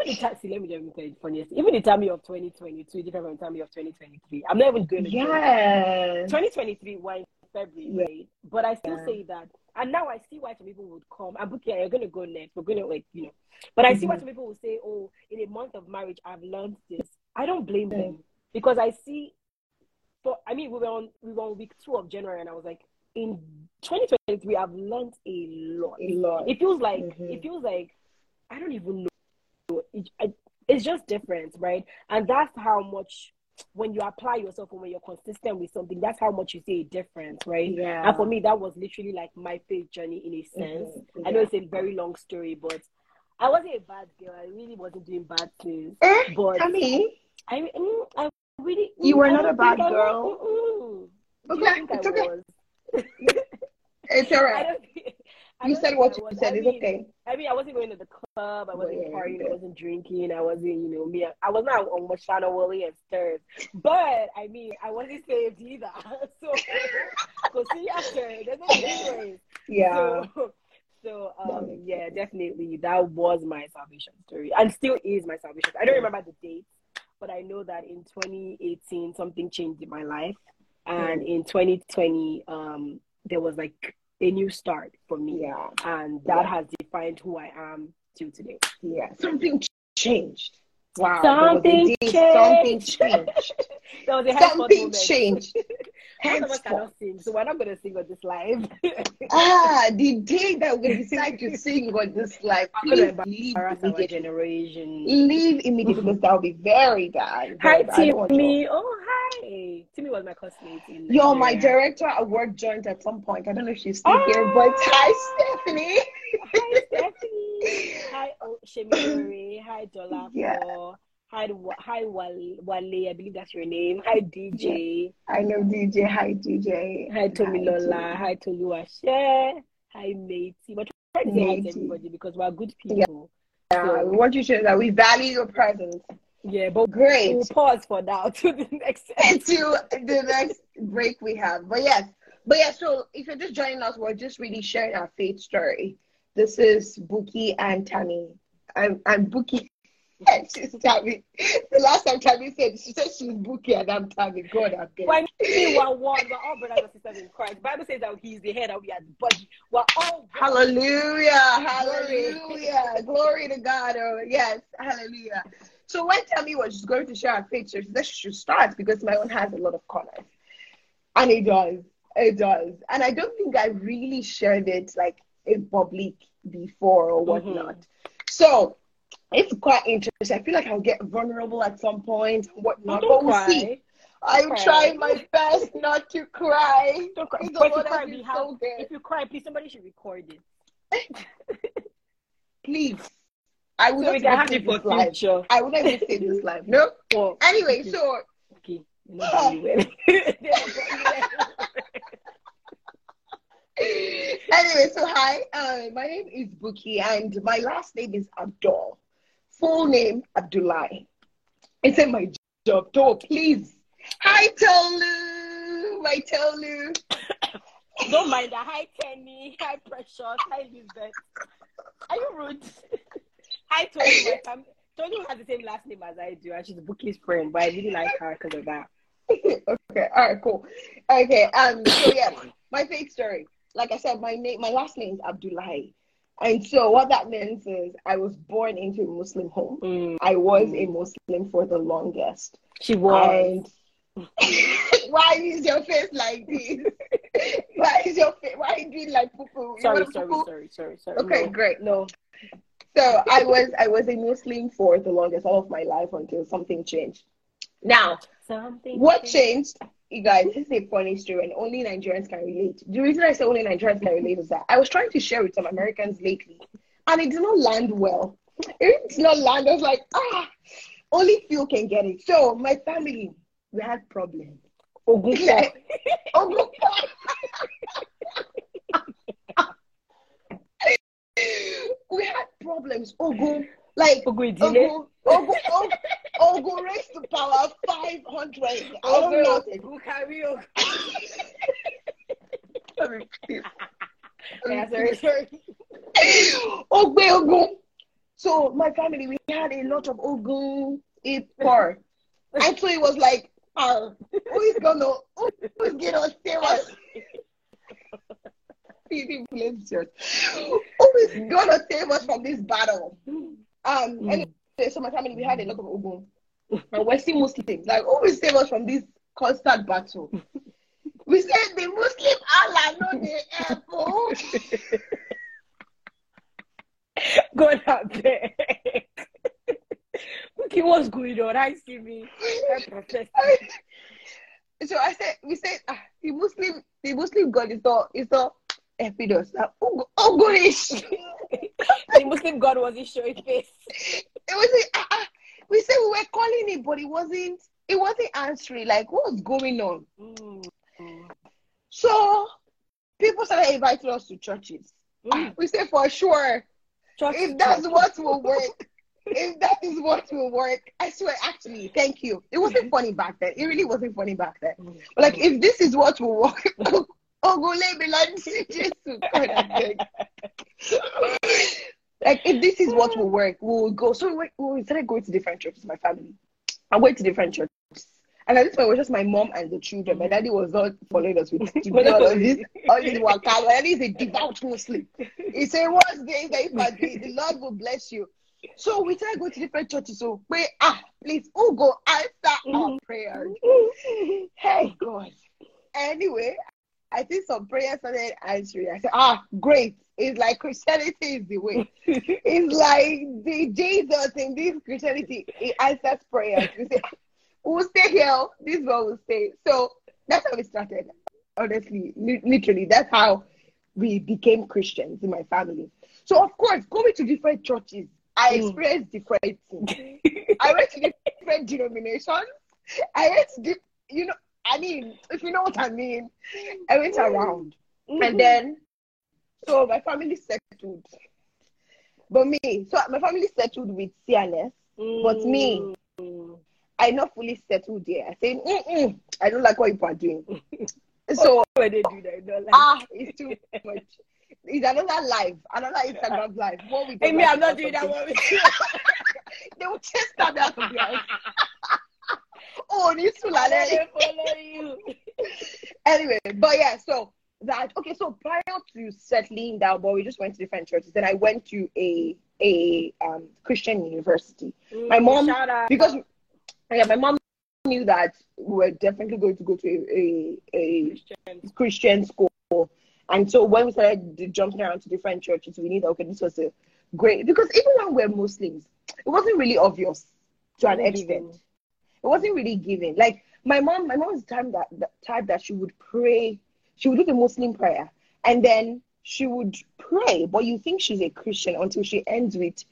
even the ta- see, let me just tell you the funniest. Even the Tammy of twenty twenty two, different from the Tammy of twenty twenty three. I'm not even going to. Yes. 2023 were in February, Yeah. right? But I still Yeah. say that. And now I see why some people would come. And Bukia, you're going to go next. We're going to, like, you know. But I see why Mhm. some people will say, oh, in a month of marriage, I've learned this. I don't blame Yeah. them because I see, for I mean, we were on we were on week two of January, and I was like, in 2023, I've learned a lot. A lot. It feels like, Mhm. it feels like, I don't even know. It, I, it's just different, right? And that's how much when you apply yourself and when you're consistent with something, that's how much you see a difference, right? Yeah. And for me, that was literally like my faith journey in a sense. Mhm. I know it's a very long story, but I wasn't a bad girl. I really wasn't doing bad things. Eh, But I, mm, I really. You were I not a bad I girl. Okay, it's I okay. it's all I don't. You said what you said. I It's okay. I mean, I wasn't going to the club. I wasn't yeah, partying. yeah. I wasn't drinking. I wasn't, you know, me. I was not on Mashana Woolley and Stirs. But I mean, I wasn't saved either. So, so see after there's no difference. Yeah. So, so um, yeah, definitely that was my salvation story, and still is my salvation. I don't remember the date, but I know that in 2018 something changed in my life, and in 2020 um, there was like a new start for me Yeah. and that Yeah. has defined who I am till today. Yeah. Something changed. Wow. Something was something changed. changed. That was a high something changed. Most of us cannot sing, so we're not going to sing on this live. Ah, the day that we decide to sing on this live, please leave immediately. generation. Leave immediately because that will be very bad. Hi, bad. I don't want your- Timmy. Oh, hi. Timmy was my classmate in You're my director at work joint at some point. I don't know if she's still here, but hi, Stephanie. Hi, Stephanie. Hi, oh, Shemiri. Hi, Dolapo. Yeah. Hi, hi, Wale. Wale. I believe that's your name. Hi, DJ. I know DJ. Hi, DJ. Hi, Tomilola. Hi, Toluwashe. Hi, Matey. But try to say hi to everybody because we're good people. Yeah, we want you to know that we value your presence. Yeah, but Great. we'll pause for now to the next to the next break we have. But yes, but yeah, so if you're just joining us, we're just really sharing our faith story. This is Bukky and Tammy. I'm I'm Bukky and she's Tammy. The last time Tammy said she said she's Bukky and I'm Tammy. God I beg. When we were one, we're all brothers and sisters in Christ. Bible says that He's the head and we are the body. We're all. Hallelujah. Hallelujah. Glory to God. Oh, yes. Hallelujah. So when Tammy was just going to share her picture, she said she should start because my own has a lot of colors. And it does. It does. And I don't think I really shared it like in public before or mm-hmm. whatnot. So it's quite interesting. I feel like I'll get vulnerable at some point and Oh, whatnot. don't but we'll cry. see. I'm cry. trying my best not to cry. Don't cry. But if you cry, we have. so. If you cry, please somebody should record it. Please. I would so not can have it for this live. future. I would not even say this live. No. Oh, Anyway, okay. so Okay. You're not well. You're not doing well. Anyway, so hi. Uh, my name is Bukky, and my last name is Abdul. Full name Abdullah. It's in my job. Door, please. Hi, Tolu. My Tolu. Don't mind that. Hi, Tenny. Hi, Precious. Hi, Elizabeth. Are you rude? Hi. My fam- Tony has the same last name as I do, and she's Bukky's friend, but I really like her because of that. okay. All right. Cool. Okay. Um. So yeah, my fake story. Like I said, my name, my last name is Abdullahi. and so what that means is I was born into a Muslim home. Mm, I was a Muslim for the longest. she was. And why is your face like this? why is your face? Why are you doing like poo poo? Sorry, sorry, sorry, sorry, sorry. Okay, No. great. No. So I was I was a Muslim for the longest all of my life until something changed. Now, Something. what changed? You guys, this is a funny story, and only Nigerians can relate. The reason I say only Nigerians can relate is that I was trying to share with some Americans lately, and it did not land well. It did not land. I was like, ah, only few can get it. So my family, we had problems. Ogunpo. Like, we had problems. Ogun, like Ogundile. Ogun, Ogun, Ogun, Ogun raised to power 500. I don't know. Ogun carry. Sorry. Yeah, sorry, sorry. Ogbe Ogun. So my family, we had a lot of Ogun Ipor. And so it was like, uh, who is gonna who is gonna save us? Who is gonna save us from this battle? Um Mm. anyway, my family we had a lot of Ogun. And we're still Muslims. Like who will save us from this constant battle? We said the Muslim Allah no the apple. God have there. Okay, what's going on? I see me. So I said, we said, ah, the Muslim, the Muslim God is not, is not Like, oh, oh, goodish. The Muslim God was his showing face. It was, ah, ah. we said we were calling it, but it wasn't, it wasn't answering. Like, what's going on? Mm. So people started inviting us to churches. Mm. We said for sure, Church if that's church. what will work. If that is what will work, I swear, actually, thank you. It wasn't funny back then. It really wasn't funny back then. Mm. But like, if this is what will work, Ogole belongs to Jesus. God, I like, if this is what will work, we'll go. So we, went- we started going to different churches, my family. I went to different churches. And at this point, it was just my mom and the children. My daddy was not following us with all of this, all this waka. My daddy is a devout Muslim. He said, What's this that if I do, the Lord will bless you. So we try to go to different churches. So pray, ah, please, who go answer our prayer? Hey God. Anyway, I think some prayers started answering. I said, ah, great. It's like Christianity is the way. it's like the Jesus in this Christianity, it answers prayers. We say, we'll stay here. This one will stay. So that's how we started. Honestly, literally, that's how we became Christians in my family. So of course, going to different churches, I Mm. experienced different things. I went to different denominations. I went to, you know, I mean, if you know what I mean, I went mm-hmm. around. And mm-hmm. then, so my family settled. But me, so my family settled with C&S. but me, mm. I not fully settled there. I said, Mm-mm, I don't like what you are doing. So, when they do that, like, ah, it's too much. It's another live, another Instagram live. What we hey, me, I'm not doing that one with. They will chase that out of. Oh, these two I are let there. them follow you. anyway, but yeah, so that okay, so prior to settling down, but we just went to different churches. Then I went to a a um Christian university. My mom-. Because yeah, my mom knew that we were definitely going to go to a a, Christians. Christian school. And so when we started jumping around to different churches, we knew that okay, this was a great because even when we're Muslims, it wasn't really obvious to an extent. It wasn't really given. Like my mom, my mom is the type that the type that she would pray, she would do the Muslim prayer, and then she would pray, but you think she's a Christian until she ends with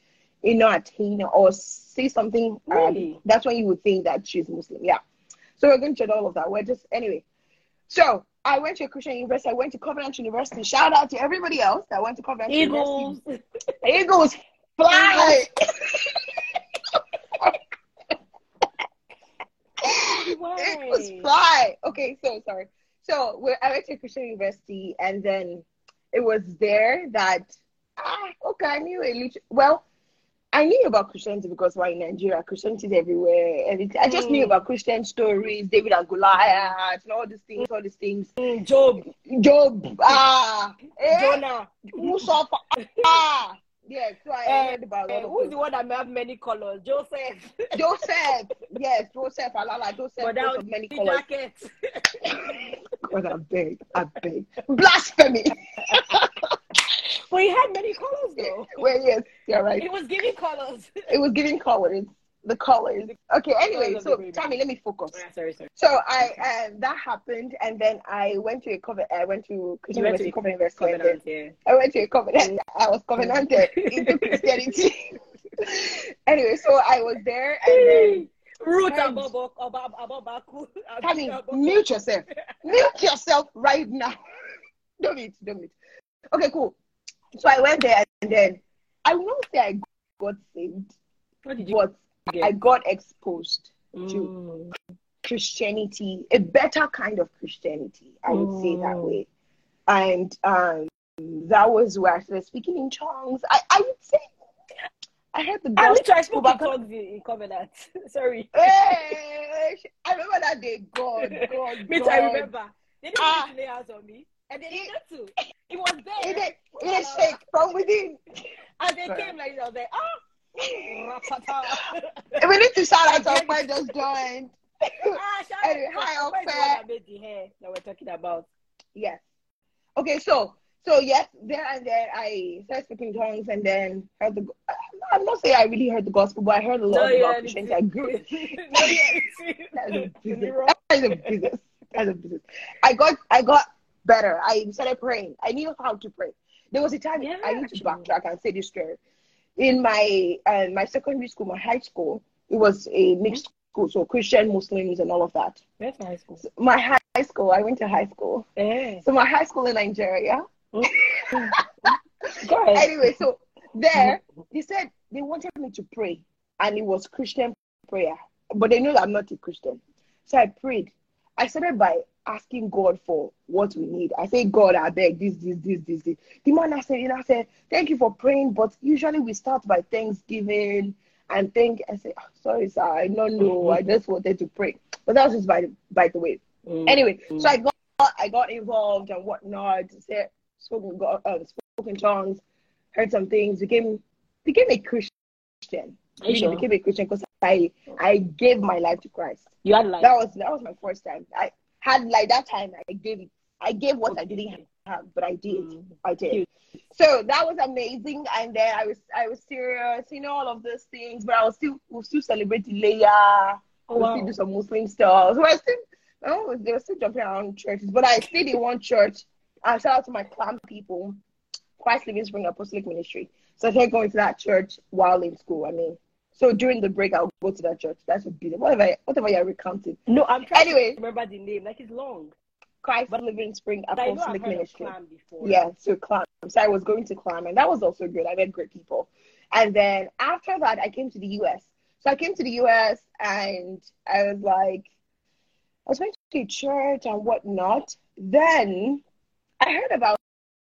you know attain or say something um, Really? that's when you would think that she's Muslim. Yeah. So we're going to check all of that. We're just anyway. So I went to a Christian university. I went to Covenant University. Shout out to everybody else that went to Covenant Eagles. University. Eagles fly. It was fly. Okay, so sorry. So we I went to Christian University, and then it was there that ah, okay, I knew a little. Well, I knew about Christianity because we're in Nigeria. Christianity is everywhere. Everything. I just knew Mm. about Christian stories, David and Goliath, and all these things, all these things. Mm, Job. Job, ah, eh, Jonah. who suffer, ah, yeah. So I Eh, heard about of who's the one that may have many colors? Joseph. Joseph, yes, Joseph, Alala, Joseph, But that coat was of many colors. jacket. God, I beg, I beg. Blasphemy. but he had many colors though. well, yes, you're right. He was giving colors. It was giving colors. The colors. Okay, anyway, so. Tammy, let me focus. Oh, sorry, sorry. So I um, that happened, and then I went to a covenant. I went to You went to a Covenant University, and then Covenant, yeah. I went to a covenant. I was covenanted into Christianity. anyway, so I was there, and then Root Tammy, mute yourself. Mute yourself right now. Don't mute, don't mute. Okay, cool. So I went there, and then I will not say I got saved, What did you but I got exposed to Mm. Christianity, a better kind of Christianity, I would say that Mm. way. And um, that was where I started speaking in tongues. I, I would say I heard the I gospel. literally spoke in tongues in, Covenant. Sorry. Hey, I remember that day. God, God, Me God. I remember. They didn't Ah. lay hands on me. And they needed to. It was there. It did, it did shake from within. And they Sorry. came like I was like, ah. Rapata. We need to shout out get friend just joined. ah, Anyway, to- hi, where's the Ofe. one that made the hair that we're talking about? Yes. Okay, so so yes, there and there I started speaking tongues and then heard the. I'm not saying I really heard the gospel, but I heard a lot No, about yeah, Christianity. I grew. That's a business. That's a business. That's business. I got I got better. I started praying. I knew how to pray. There was a time Yeah, I need to backtrack and say this story. In my uh, my secondary school, my high school, it was a mixed school, so Christian, Muslims, and all of that. Where's high school? So my high school, I went to high school. Eh. So my high school in Nigeria. Go ahead. Anyway, so there they said they wanted me to pray, and it was Christian prayer, but they know that I'm not a Christian. So I prayed. I started by asking God for what we need. I say, God, I beg this, this, this, this, this. The man I said, you know, I said, thank you for praying, but usually we start by Thanksgiving and thank. I said, "Oh, sorry, sir, I don't know. I just wanted to pray, but that was just by the by the way. Mm. Anyway, so I got I got involved and whatnot. Said spoken God, uh, spoke in tongues, heard some things, became became a Christian. Christian. Are you sure? became a Christian because I I gave my life to Christ. You had like That was that was my first time. I had like that time I gave I gave what I didn't have, but I did. Mm. I did. So that was amazing. And then I was I was serious, you know, all of those things, but I was still we still celebrate Leia. Oh, we wow. still do some Muslim stuff. So I still was they were still jumping around churches, but I stayed in one church. I shout out to my clan people, Christ Living Spring Apostolic Ministry. So I started going to that church while in school. I mean, so during the break I'll go to that church. That's what be whatever whatever you're recounting. No, I'm trying Anyway. to remember the name. Like it's long. Christ Living Spring But know I've Apostolic Ministry. before. Yeah, so climb. So I was going to climb, and that was also good. I met great people. And then after that, I came to the US. So I came to the US, and I was like, I was going to church and whatnot. Then I heard about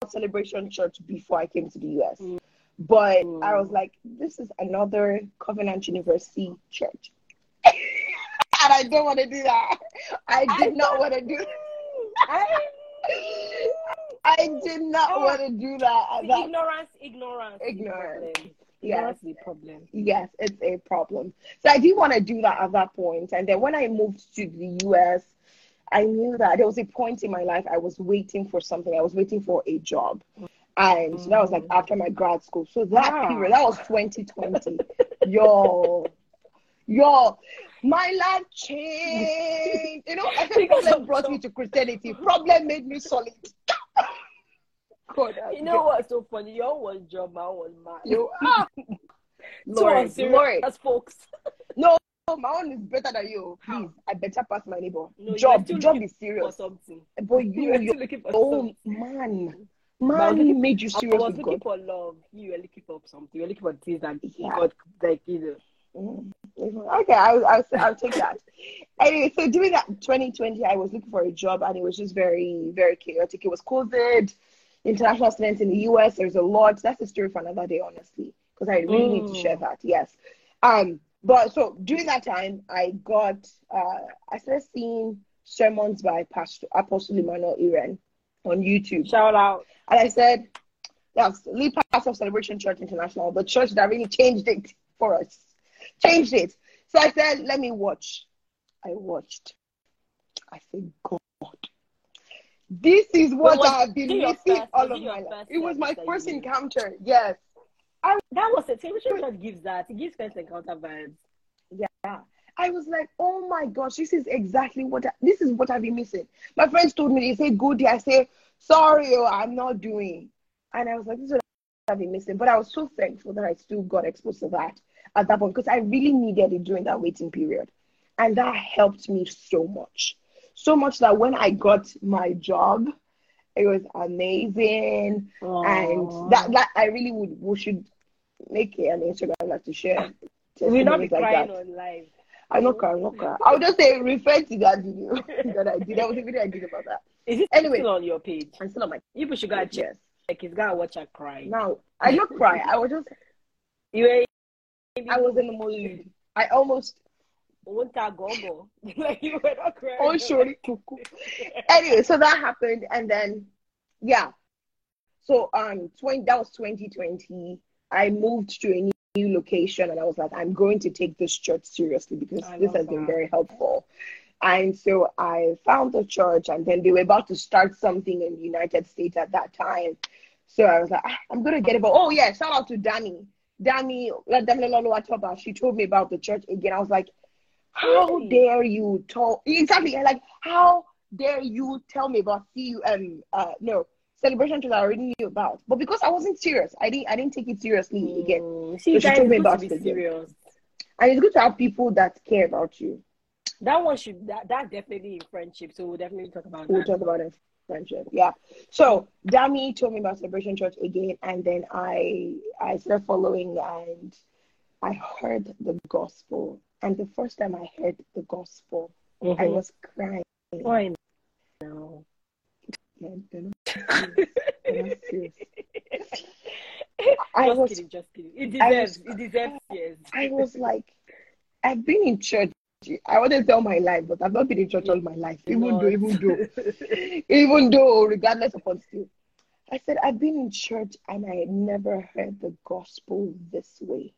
Celebration Church before I came to the US. Mm. But Mm. I was like, this is another Covenant University church. and I don't want to do that. I I did not don't- want to do I, I did not Oh. want to do that. at that ignorance, ignorance, Ignorance. Yes. Ignorance the problem. Yes, it's a problem. So I didn't want to do that at that point. And then when I moved to the US, I knew that there was a point in my life I was waiting for something. I was waiting for a job. And that was like after my grad school. So that Ah. period, that was 2020. yo, yo, my life changed. You know, I think problem brought me to Christianity. Problem made me solid. God, You know what's so funny? Your was job, my was mad. You ah, Lord, on serious That's folks. No, my own is better than you. How? Please, I better pass my neighbor. No, job, job is For serious. something. But You you, were you, still looking for oh something. man, But I was man looking- made you serious. I was looking God. for love. You were looking for something. You were looking for things that Yeah. God, like, you know. Mm. Okay, I'll, I'll, I'll take that. Anyway, so during that 2020, I was looking for a job and it was just very, very chaotic. It was COVID, international students in the US. There's a lot. That's a story for another day, honestly, because I really need to Mm. share that. Yes. Um, but so during that time, I got, uh, I started seeing sermons by Pastor Apostle Emmanuel Iren on YouTube. Shout out. And I said, that's lead pastor of Celebration Church International, the church that really changed it for us. Changed it. So I said, let me watch. I watched. I said, God, this is what was I've been missing all of my life. It was my first encounter. Yes. That was it. Celebration Church gives that. It gives first encounter vibes. Yeah. I was like, oh my gosh, this is exactly what I, this is what I've been missing. My friends told me they say good day. I say, sorry, oh, I'm not doing. And I was like, this is what I've been missing. But I was so thankful that I still got exposed to that at that point because I really needed it during that waiting period. And that helped me so much. So much that when I got my job, it was amazing. And that, that I really would we should make it an Instagram like to share. we'll not be like crying that. on live. I'm not crying, I'm not crying. I'll just say refer to that video that I did. That was a video I did about that. Is it Anyway. still on your page? I'm still on my You should go yes. Like it's gotta watch her cry. Now I not cry. I was just You were I was in the mood. I almost won't go go. Like you were not crying. oh sorry. Anyway, so that happened and then yeah. So um twenty that was twenty twenty. I moved to a new location and I was like, I'm going to take this church seriously because I this has been very helpful. And so I found the church, and then they were about to start something in the United States at that time. So I was like, "Ah, I'm gonna get it. But oh yeah, shout out to Dami. Dami, Dami Lolo Atoba, she told me about the church again. I was like, How dare you tell exactly like how dare you tell me about CUM uh no celebration church I already knew about. But because I wasn't serious, I didn't I didn't take it seriously again. Mm, So See, she told me about to be again. serious. And it's good to have people that care about you. That one should that that's definitely in friendship. So we'll definitely talk about We'll that. talk about it friendship. Yeah. So Dami told me about Celebration Church again, and then I I started following, and I heard the gospel. And the first time I heard the gospel, I Mhm. was crying. Why no? Yeah, they're not serious. Not serious. I just was kidding, just kidding. It deserves was- it deserves tears. I was like, I've been in church. I to tell my life, but I've not been in church all my life. Even though, even though, even though, regardless of what still. I said, I've been in church and I had never heard the gospel this way.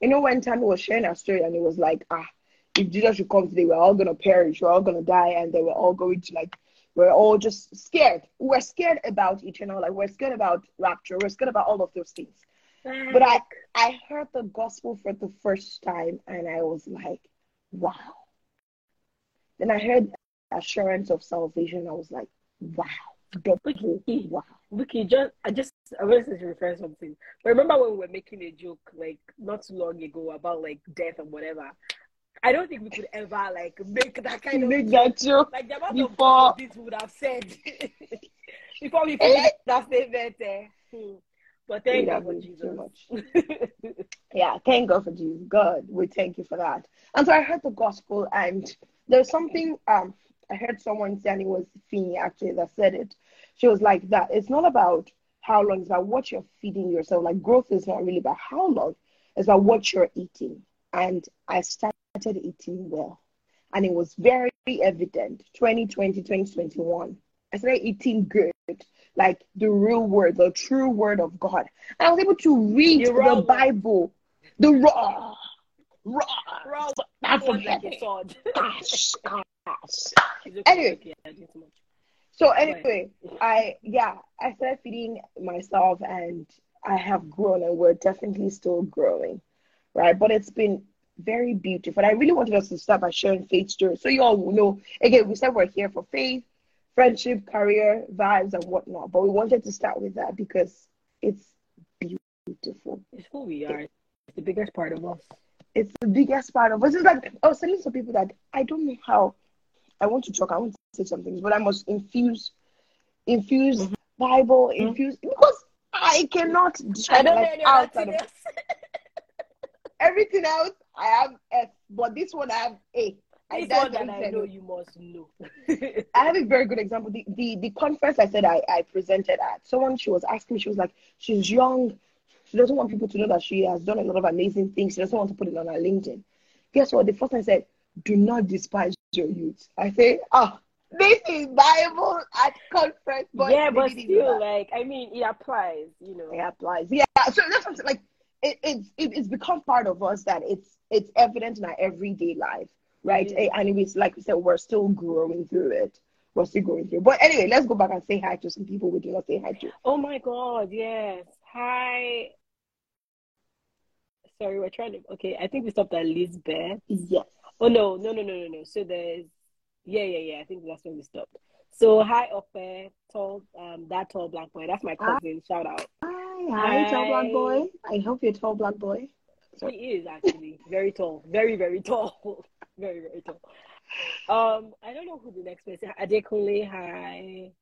You know, when Tammy was sharing her story and it was like, ah, if Jesus should come today, we're all gonna perish, we're all gonna die, and they were all going to like we're all just scared. We're scared about eternal life. We're scared about rapture. We're scared about all of those things. But I I heard the gospel for the first time and I was like, wow. Then I heard assurance of salvation. I was like, wow. Double, wow. Vicky, just I just I wanted to refer something. But remember when we were making a joke like not too long ago about like death and whatever. I don't think we could ever like make that kind Make of that joke like the amount before- of this would have said before we finished that statement. Eh? Hmm. But thank you have for Jesus. yeah, thank God for Jesus. God, we thank you for that. And so I heard the gospel, and there's something um I heard someone say, and it was Fini actually that said it. She was like that. It's not about how long, it's about what you're feeding yourself. Like growth is not really about how long, it's about what you're eating. And I started eating well, and it was very evident 2020, 2021. I started eating good, like the real word, the true word of God. And I was able to read The the. Bible, the raw, raw, Raw not heaven. Gosh, gosh. Anyway. I did too much. So anyway, I yeah, I started feeding myself and I have grown and we're definitely still growing. Right. But it's been very beautiful. And I really wanted us to start by sharing faith stories. So you all know again, we said we're here for faith, friendship, career, vibes, and whatnot. But we wanted to start with that because it's beautiful. It's who we are. It's the biggest part of us. It's the biggest part of us. It's like I was telling some people that I don't know how I want to talk, I want to say some things, but I must infuse infuse mm-hmm. Bible, mm-hmm. infuse because I cannot I describe don't know like any outside of everything else. I have F, but this one I have A. I, that's that I know you must know. I have a very good example. The, the the conference I said I, I presented at, someone she was asking me, she was like, she's young. She doesn't want people to know that she has done a lot of amazing things. She doesn't want to put it on her LinkedIn. Guess what? The first time I said, do not despise your youth. I say, oh, this is Bible at conference. But yeah, but still, like, I mean, it applies, you know. it applies. Yeah. So that's what I'm saying. Like it, it's it, it's become part of us that it's it's evident in our everyday life, right? Yeah. And it's like we said, we're still growing through it. We're still going through. But anyway, let's go back and say hi to some people we did not say hi to. Oh my God, yes. Hi. Sorry, we're trying to. Okay, I think we stopped at Lisbeth. Yes. Oh no, no, no, no, no, no. So there's, yeah, yeah, yeah. I think that's when we stopped. So hi, Ope, tall, um, that tall black boy. That's my cousin. Shout out. Hi, hi, tall black boy. I hope you're tall black boy. He is actually very tall, very, very tall, very, very tall. Um, I don't know who the next person. Adekunle, hi,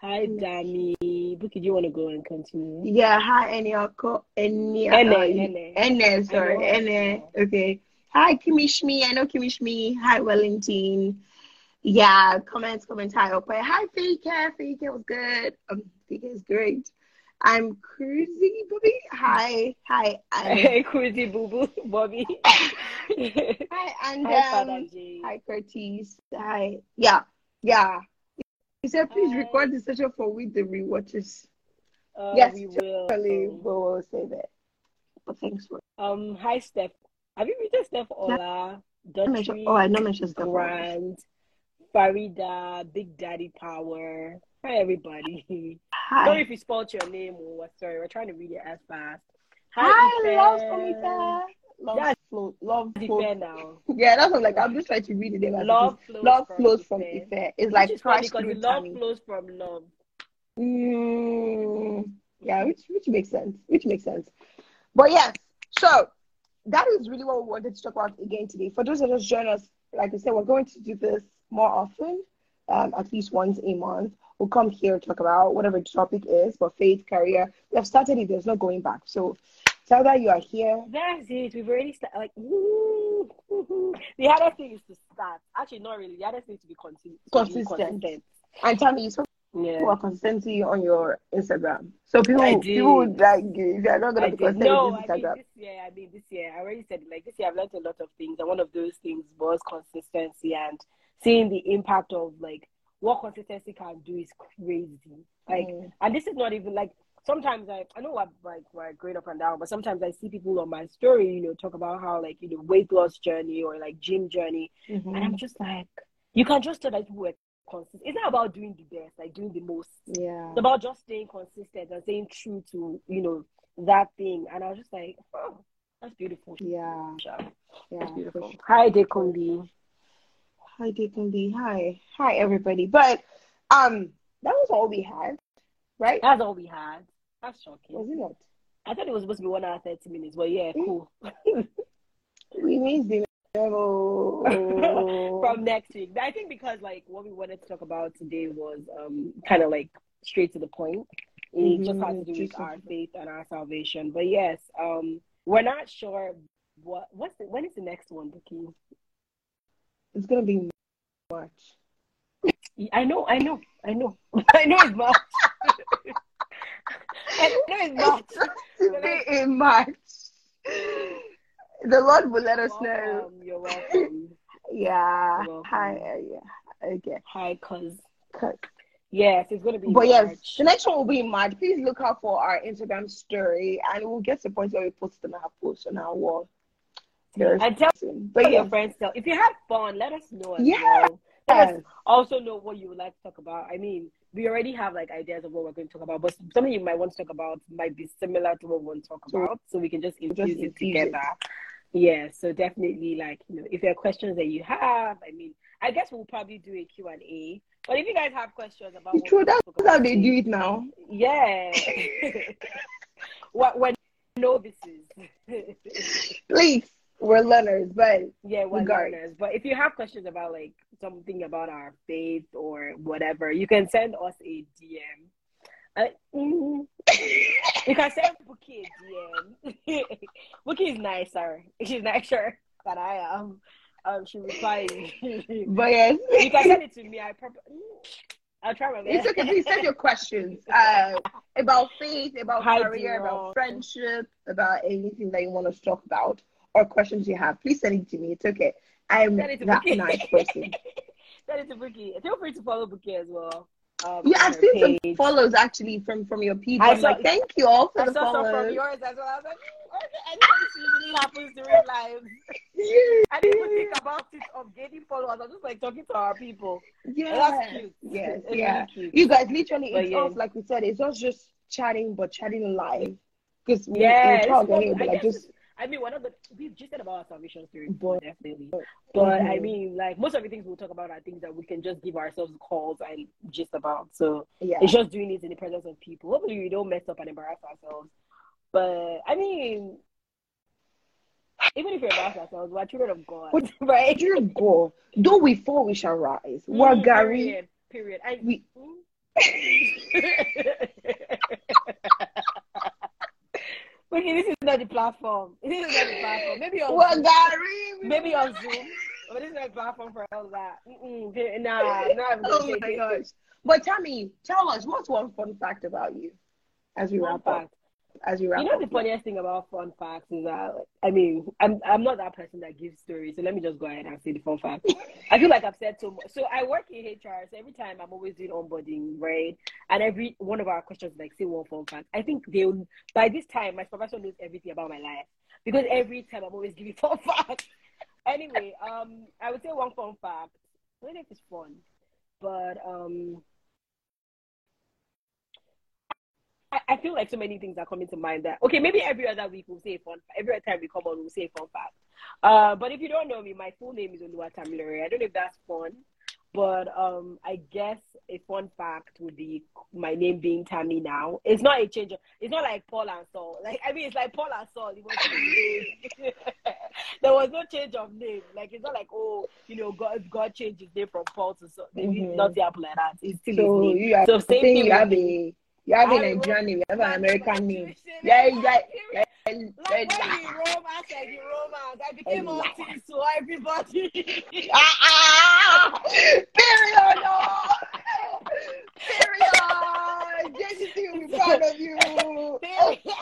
hi, Dami. Buki, do you want to go and continue? Yeah, hi, Enioko. Ene, uh, Ene. Ene, sorry, Ene. Okay. Hi, Kimishmi. I know Kimishmi. Hi, Wellington. Yeah, comments, comments. Hi, okay. Hi, Fika. Fika was good. Um, Fika is great. I'm Cruzy Bobby. Hi, hi, I'm, Hey, Cruzy Boo Boo, Bobby. hi, and Hi, um, hi, Curtis. Hi, yeah, yeah. He said, please Hi. record the session for with the rewatches. Uh, yes, we will. We will say that. But thanks for. Um, hi, Steph. Have you met Steph Ola, Dutry, oh, I know mentioned stuff. Grant, Farida, Big Daddy Power? Hi, everybody. Hi. Sorry if we spelled your name or what. Sorry, we're trying to read it as fast. Hi, love Ife. Samita. Love That's flow. Love flow. now. Yeah, that's what like. I'm just trying to read it. Love flows love from flows from Ife. Ife. It's like is because love Tammy. flows from love. Mm, yeah, which which makes sense. Which makes sense. But yes, so that is really what we wanted to talk about again today. For those that just join us, like I said, we're going to do this more often, um, at least once a month. We'll come here talk about whatever the topic is, but faith, career. We have started it. There's no going back. So tell that you are here. That's it. We've already started. Like, woo, woo, woo. the hardest thing is to start. Actually, not really. The hardest thing is to be consistent. Consistent. And tell me, you spoke Yeah. about consistency on your Instagram. So people, people would like you if you're not gonna be consistent No, I Instagram. mean this year. I mean this year. I already said it. Like this year, I've learned a lot of things, and one of those things was consistency and seeing the impact of like what consistency can do is crazy. Like, Mm. and this is not even like sometimes I I know what like we're up and down, but sometimes I see people on my story, you know, talk about how like you know weight loss journey or like gym journey, Mm-hmm. and I'm just like, you can just tell that people were consistent. It's not about doing the best, like doing the most. Yeah. It's about just staying consistent and staying true to you know that thing. And I was just like, oh, that's beautiful. Yeah. Yeah. That's beautiful. Hi, Dekumbi. Hi, Dickinby. Hi. Hi, everybody. But um, that was all we had, right? That's all we had. That's shocking. Was it not? I thought it was supposed to be one hour thirty minutes, but yeah, cool. We missed the level. from next week. I think because like what we wanted to talk about today was um kind of like straight to the point. It just has to do with our faith and our salvation. But yes, um we're not sure what what's the, when is the next one, Vicky? It's gonna be March. I know, I know, I know. I know it's March. I know it's March. to be in March. The Lord will let us know. You're welcome. Yeah. You're welcome. Hi. uh, yeah. Okay. Hi, cuz. Cut. Yes, it's gonna be But yes, March. the next one will be in March. Please look out for our Instagram story, and we'll get to the point where we post on our post on our wall. And tell soon. But Tell yeah, your friends tell if you have fun, let us know as Yes. well. Let us also know what you would like to talk about. I mean, we already have like ideas of what we're going to talk about, but something you might want to talk about might be similar to what we want to talk about. So we can just infuse it infuse it. together. Yeah, so definitely like, you know, if there are questions that you have, I mean, I guess we'll probably do a Q&A. But if you guys have questions about what True, that's how they do it now. Yeah. what when novices. Please, we're learners, but Yeah, we're Regard. learners. But if you have questions about like something about our faith or whatever, you can send us a DM. Uh, mm, you can send Bukky a DM. Bukky is nicer. She's nicer than I am. Um, she replies. but yes, you can send it to me. I prob- I'll try my it's best. okay. Please send your questions uh, about faith, about Hi, career, about friendship, about anything that you want us to talk about, or questions you have. Please send it to me. It's okay. I'm Send it that Bukky. nice person. send it to Bukky. Feel free to follow Bukky as well. Um, Yeah, I've seen some page. follows actually from from your people. I I'm like, thank you all for I the saw some from yours as well. I was like, "Mm, okay, I this usually happens during live. I didn't even think about it of getting followers. I'm just like talking to our people. Yeah, That's cute. yes, It's yeah. really. You guys, literally, But it's yeah. us like we said. It's not just chatting, but chatting live. Because we, Yeah, we talk anyway, I but like just I mean, one of the we've just said about our salvation story, But- definitely. But I Mhm. mean, like most of the things we'll talk about are things that we can just give ourselves calls and just about. So yeah. it's just doing it in the presence of people. Hopefully, we don't mess up and embarrass ourselves. But I mean, even if we embarrass ourselves, we're children of God, But- right? Dear God, though we fall, we shall rise. We're Mm, Gary. Period. Period. I, We okay, this is not the platform. This is not the platform. Maybe on we're Zoom. Gary. maybe on Zoom. But this is not the platform for all that. Mm-mm. Nah, nah. I'm Oh my gosh. But tell me, tell us what's one fun fact about you as we wrap up. As we wrap You know up. the funniest thing about fun facts is that I mean I'm I'm not that person that gives stories, so let me just go ahead and say the fun fact. I feel like I've said so much. So I work in HR, so every time I'm always doing onboarding, right? And every one of our questions like say one fun fact. I think they'll by this time my supervisor knows everything about my life because every time I'm always giving fun facts. anyway, um, I would say one fun fact. I don't know if it's fun, but um. I, I feel like so many things are coming to mind that okay maybe every other week we'll say a fun fact. every other time we come on we'll say a fun fact. Uh but if you don't know me my full name is Oluwa Tamilore I don't know if that's fun but um I guess a fun fact would be my name being Tammy now. It's not a change of, it's not like Paul and Saul. Like I mean it's like Paul and Saul. It was the there was no change of name. Like it's not like oh you know God God changed his name from Paul to Saul. It did Mhm. not happen like that. It's still So his name. you are so same thing you have a you have a Nigerian name, you have an American name. Yeah, Yeah, yeah. Like when you I said you Romans. I became all things to everybody. Ah, ah, period. No. Period. JCC will be proud of you.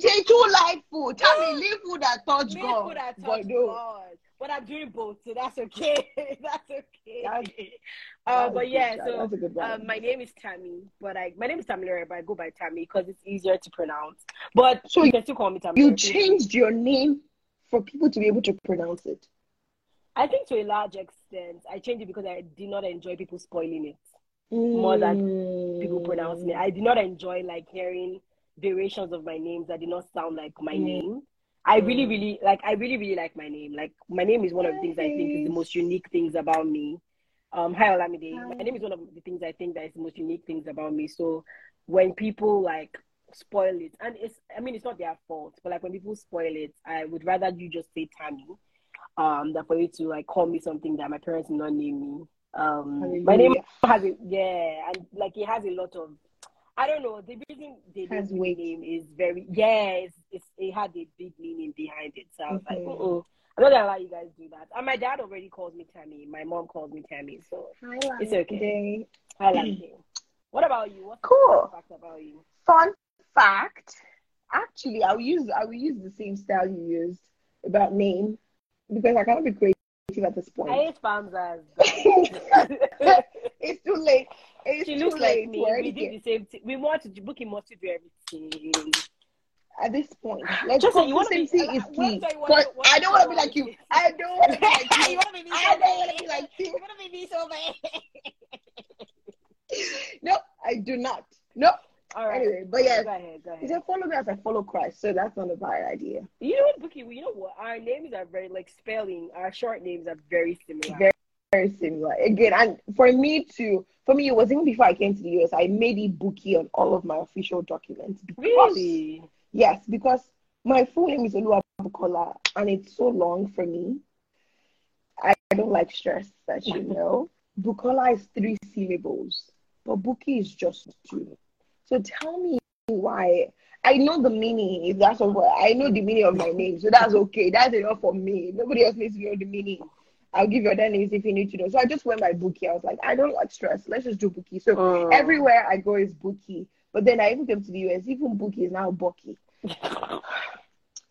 J2 like food. Tell me, leave food that touch God. put that touch. God. But I'm doing both, so that's okay. that's okay. That's- uh, but yeah, so that's a good one. um, my name is Tammy, but I my name is Tamilere, but I go by Tammy because it's easier to pronounce. But So you can still call me Tammy. you changed your name for people to be able to pronounce it. I think to a large extent, I changed it because I did not enjoy people spoiling it. More than people pronouncing it. I did not enjoy like hearing variations of my names that did not sound like my Mm. name. I really, really like. I really, really like my name. Like my name is one of the things I think is the most unique things about me. Um, hi Olamide. My name is one of the things I think that is the most unique things about me. So when people like spoil it, and it's, I mean, it's not their fault, but like when people spoil it, I would rather you just say Tammy, um, than for you to like call me something that my parents did not name me. Um, my name has a yeah, and like it has a lot of I don't know. The reason they Has weight. the name is very yeah, it's, it's, it had a big meaning behind it. So I was like, uh I'm not gonna let you guys do that. And my dad already calls me Tammy. My mom calls me Tammy, so It's okay. I like it. What about you? What's the Cool. fact about you? Fun fact. Actually, I will use I will use the same style you used about name because I cannot be creative at this I point. hate Famzas. it's too late. It's she looks late like me. We did the same thing. We want to book him to do everything. At this point, like Just say you wanna be- consistency is key. do you wanna- But I do don't want to be like you. I don't want to be like you. you want to be me I don't want to be like you. You want to be me so bad. No, I do not. No. All right. Anyway, but yes. Go ahead. Go He said, follow me as I follow Christ. So that's not a bad idea. You know what, Bukky? You know what? Our names are very like spelling. Our short names are very similar. Very similar. Again, and for me to, for me, it was even before I came to the US, I made it Bukky on all of my official documents. Because, Really? Yes, because my full name is Olua Bukola and it's so long for me. I don't like stress, that you know. Bukola is three syllables, but Bukky is just two. So tell me why. I know the meaning, if that's what I know the meaning of my name, so that's okay. That's enough for me. Nobody else needs to know the meaning. I'll give you other names if you need to know. So I just went by Bukky. I was like, I don't like stress. Let's just do Bukky. So Mm. everywhere I go is Bukky. But then I even came to the US, even Bukky is now Bucky.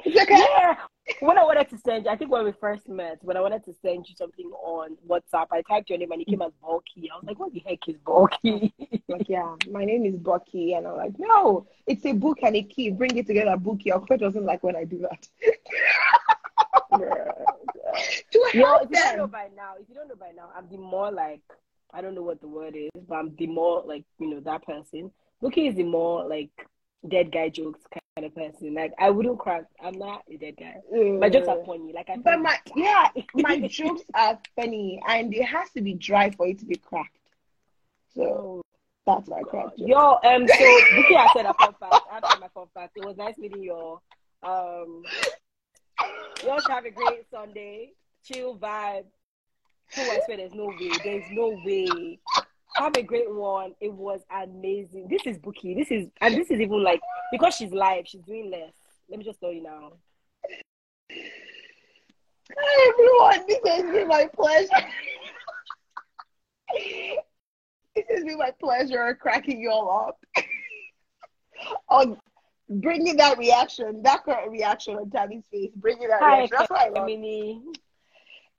It's okay. Yeah. When I wanted to send you, I think when we first met, when I wanted to send you something on WhatsApp, I typed your name and it came as Bulky. I was like, what the heck is Bulky? Like, yeah, my name is Bucky. And I'm like, no, it's a book and a key. Bring it together, Bucky. Your doesn't like when I do that. to help if you don't know by now, if you don't know by now, I'm the more like I don't know what the word is, but I'm the more like you know that person. Bukky is the more like dead guy jokes kind of person. Like I wouldn't crack. I'm not a dead guy. My jokes are funny. Like I. But my yeah, my jokes are funny and it has to be dry for it to be cracked. So Oh, that's my crack joke. Yo, um, so Bukky, I said a fun fact. I said my fun fact. It was nice meeting you all. Um, you all should have a great Sunday. Chill vibe. Who I swear there's no way. There's no way. Have a great one. It was amazing. This is Bukky. This is and this is even like because she's live, she's doing less. Let me just tell you now. Hi everyone, this has been my pleasure. this has been my pleasure cracking you all up. on bringing that reaction, that current reaction on Tammy's face, bringing that Hi, reaction. That's what I love. Emily.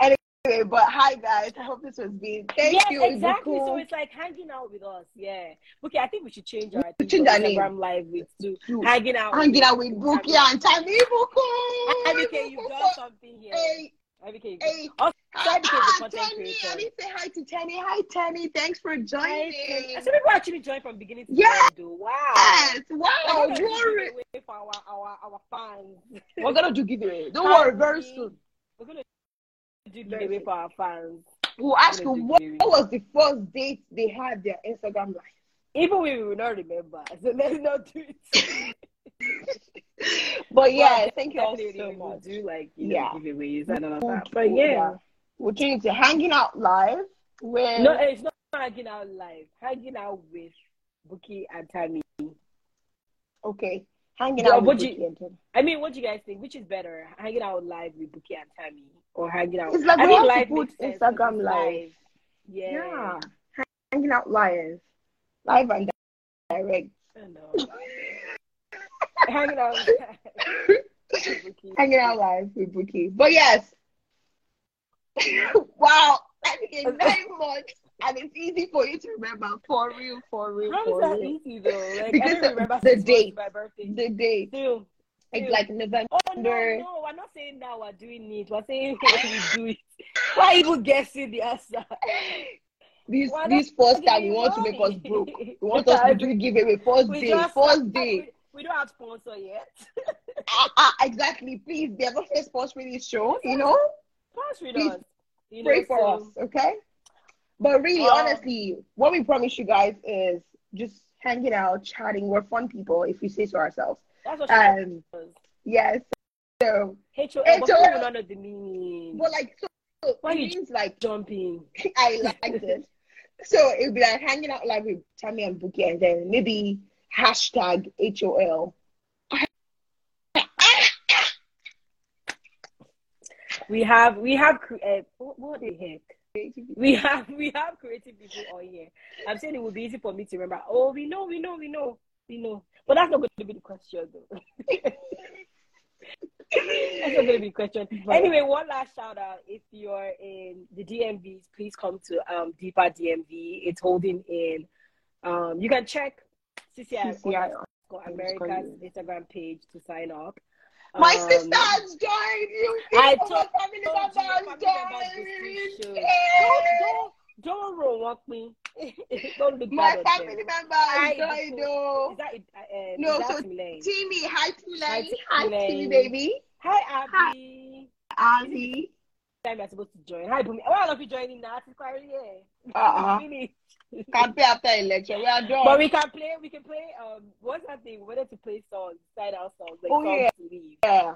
Anyway, but hi guys, I hope this was been. Thank yes, you. Exactly. cool So it's like hanging out with us. Yeah. Okay, I think we should change our thing change our name. Instagram live with to hanging out. hanging out with Bukky and Tammy Buko. IBK, you've done something here. Hey, IBK, hey. Also, Ah, IBK is content Tammy, creator. I need to say hi to Tammy. Hi, Tammy. Thanks for Hi, joining. Tim. Some people actually join from beginning to Yes. end. Wow. Yes, wow, We're gonna do glory. giveaway for our, our, our fans. We're gonna do giveaway. Don't Hi, worry, very soon. We're gonna do Very giveaway soon. for our fans. We'll ask you do what, what was the first date they had their Instagram live. Even we will not remember, so let's not do it. But yeah, thank you all so much. Do like you Yeah. know giveaways and all of that. But yeah. yeah. We're changing to hanging out live. Where No, it's not hanging out live. Hanging out with Bukky and Tammy. okay, hanging Yeah, out with you- and Tammy. I mean, what do you guys think? Which is better, hanging out live with Bukky and Tammy, or hanging out? It's like I we to live put makes sense 'cause Instagram live. Yeah. Yeah, hanging out live, live and direct. I know. hanging out. with hanging out live with Bukky. But yes, wow, That's in nine months, and it's easy for you to remember. For real, for real, How for is that real. easy though? Like Because I don't the- remember the date. my birthday. The date, Still, it's like November. Oh no, no, we're not saying now we're doing it. We're saying we do it. Why even guessing the answer? This this first time, we want to make us broke. We want us to do giveaway first We day, just- first day. We, don't have sponsor yet. Ah, ah, exactly. Please, they have a sponsor this show. You know, Pass with Please us. You know, pray for so- us, okay? But really, Um, honestly, what we promise you guys is just hanging out, chatting. We're fun people, if we say so ourselves. That's what Um, yes. So, HOL, HOL. but people don't know the meaning. but like, so, so Why it means like Jumping. I liked it. So it would be like hanging out like with Tammy and Bukky, and then maybe hashtag HOL. We have we have uh, what, what the heck? We have we have creative people on here. I'm saying it would be easy for me to remember. Oh, we know, we know, we know, we know. But that's not going to be the question, though. that's not going to be the question. Anyway, one last shout out. If you're in the DMVs, please come to um Deeper DMV. It's holding in. Um, you can check CCI, CCI America's Instagram page to sign up. My Um, sister has joined you. I told- my family members you, has family members joined. Don't, don't, don't roll up me. don't look My family members I- joined. Is that? Uh, uh, No, so? Timmy, hi Timmy, Hi, Timmy baby. Hi, Abby. Abby. Time you're supposed to join. Hi, Bumi. Why are you joining now? It's quite yeah. Uh-uh. Finish. play after election. We are done. But we can play. We can play. Um, what's that thing? We wanted to play songs, side out songs, like Oh, songs yeah. to leave. yeah.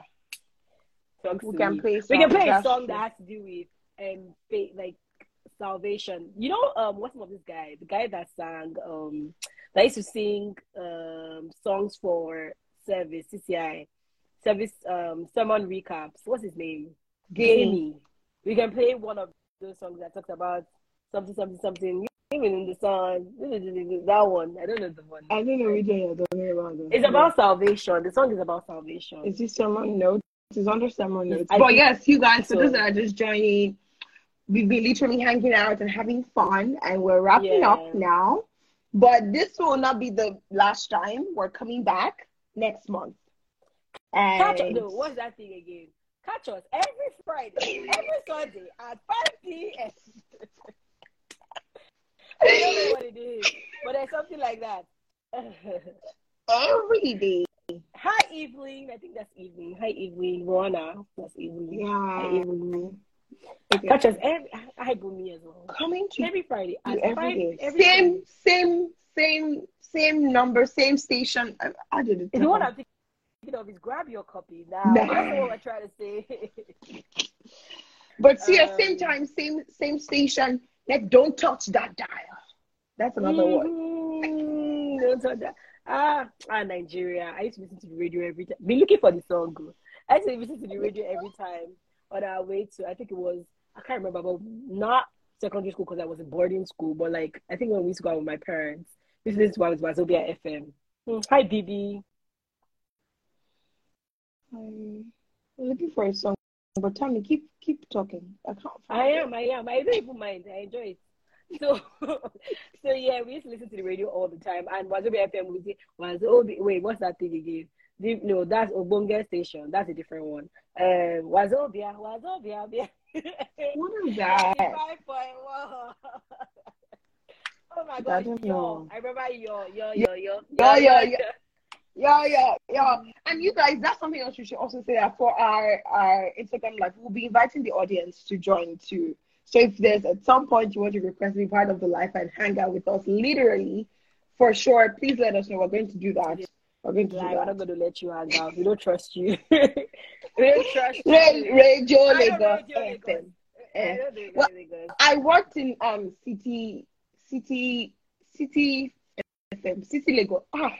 Songs We can leave. play We can songs, play a song true. that has to do with um, faith, like salvation. You know, um, what's the name of this guy? The guy that sang, um, that used to sing um songs for service, CCI, service, um, sermon recaps. What's his name? Gamey. We can play one of those songs that talks about something, something, something. Even in the song, that one. I don't know the one. I don't know which one you're talking about. though. It's about salvation. The song is about salvation. Is this someone notes? It's under someone notes. I But yes, you guys, for so. those that are just joining, we've been literally hanging out and having fun, and we're wrapping Yeah. up now. But this will not be the last time. We're coming back next month. And Catch us. No, what's that thing again? Catch us every Friday, every Sunday at 5 p.m. I don't know what it is, but it's something like that. every day. Hi, Evelyn. I think that's Evelyn. Hi, Evelyn. Rona. That's Evelyn. Hi, Yeah. Evelyn. Okay. Catch us every. Hi, Bumi as well. Coming to Every Friday you every 5 day. every Same, Friday. same, same, same number, same station. I, I did it. The one I'm thinking of is grab your copy now. Nah. That's all I'm trying to say. But see, at Um, same time, same same station. Like, don't touch that dial. That's another one. Mhm. Don't touch that. Ah, ah, Nigeria. I used to listen to the radio every time. Be looking for the song. oh. I used to listen to the radio every time on our way to. I think it was. I can't remember, but not secondary school because I was in boarding school. But like, I think when we used to go out with my parents, we used to listen to Wazobia FM. Hmm. Hi, BB. I'm looking for a song, but tell me, keep keep talking. I can't. I am. I am. I don't even mind. I enjoy it. So, so yeah, we used to listen to the radio all the time. And Wazobia FM would say, Wazobia, wait, what's that thing again? The, no, that's Obonga Station. That's a different one. Um, Wazobia, Wazobia, Bia. What is that? Oh my I God, don't yo. know. I remember yo, yo, yo, yo, Yo, yo, yo. Yeah, yeah, yeah. And you guys, that's something else we should also say that for our our Instagram live, we'll be inviting the audience to join too. So if there's at some point you want to request to be part of the live and hang out with us, literally, for sure, please let us know. We're going to do that. We're going to do Like, we're not going to let you hang out. We don't trust you. we don't trust you. Ray, Ray Joe I don't know Lagos Radio Lagos. I Well, I worked in um city city city FM city Lagos ah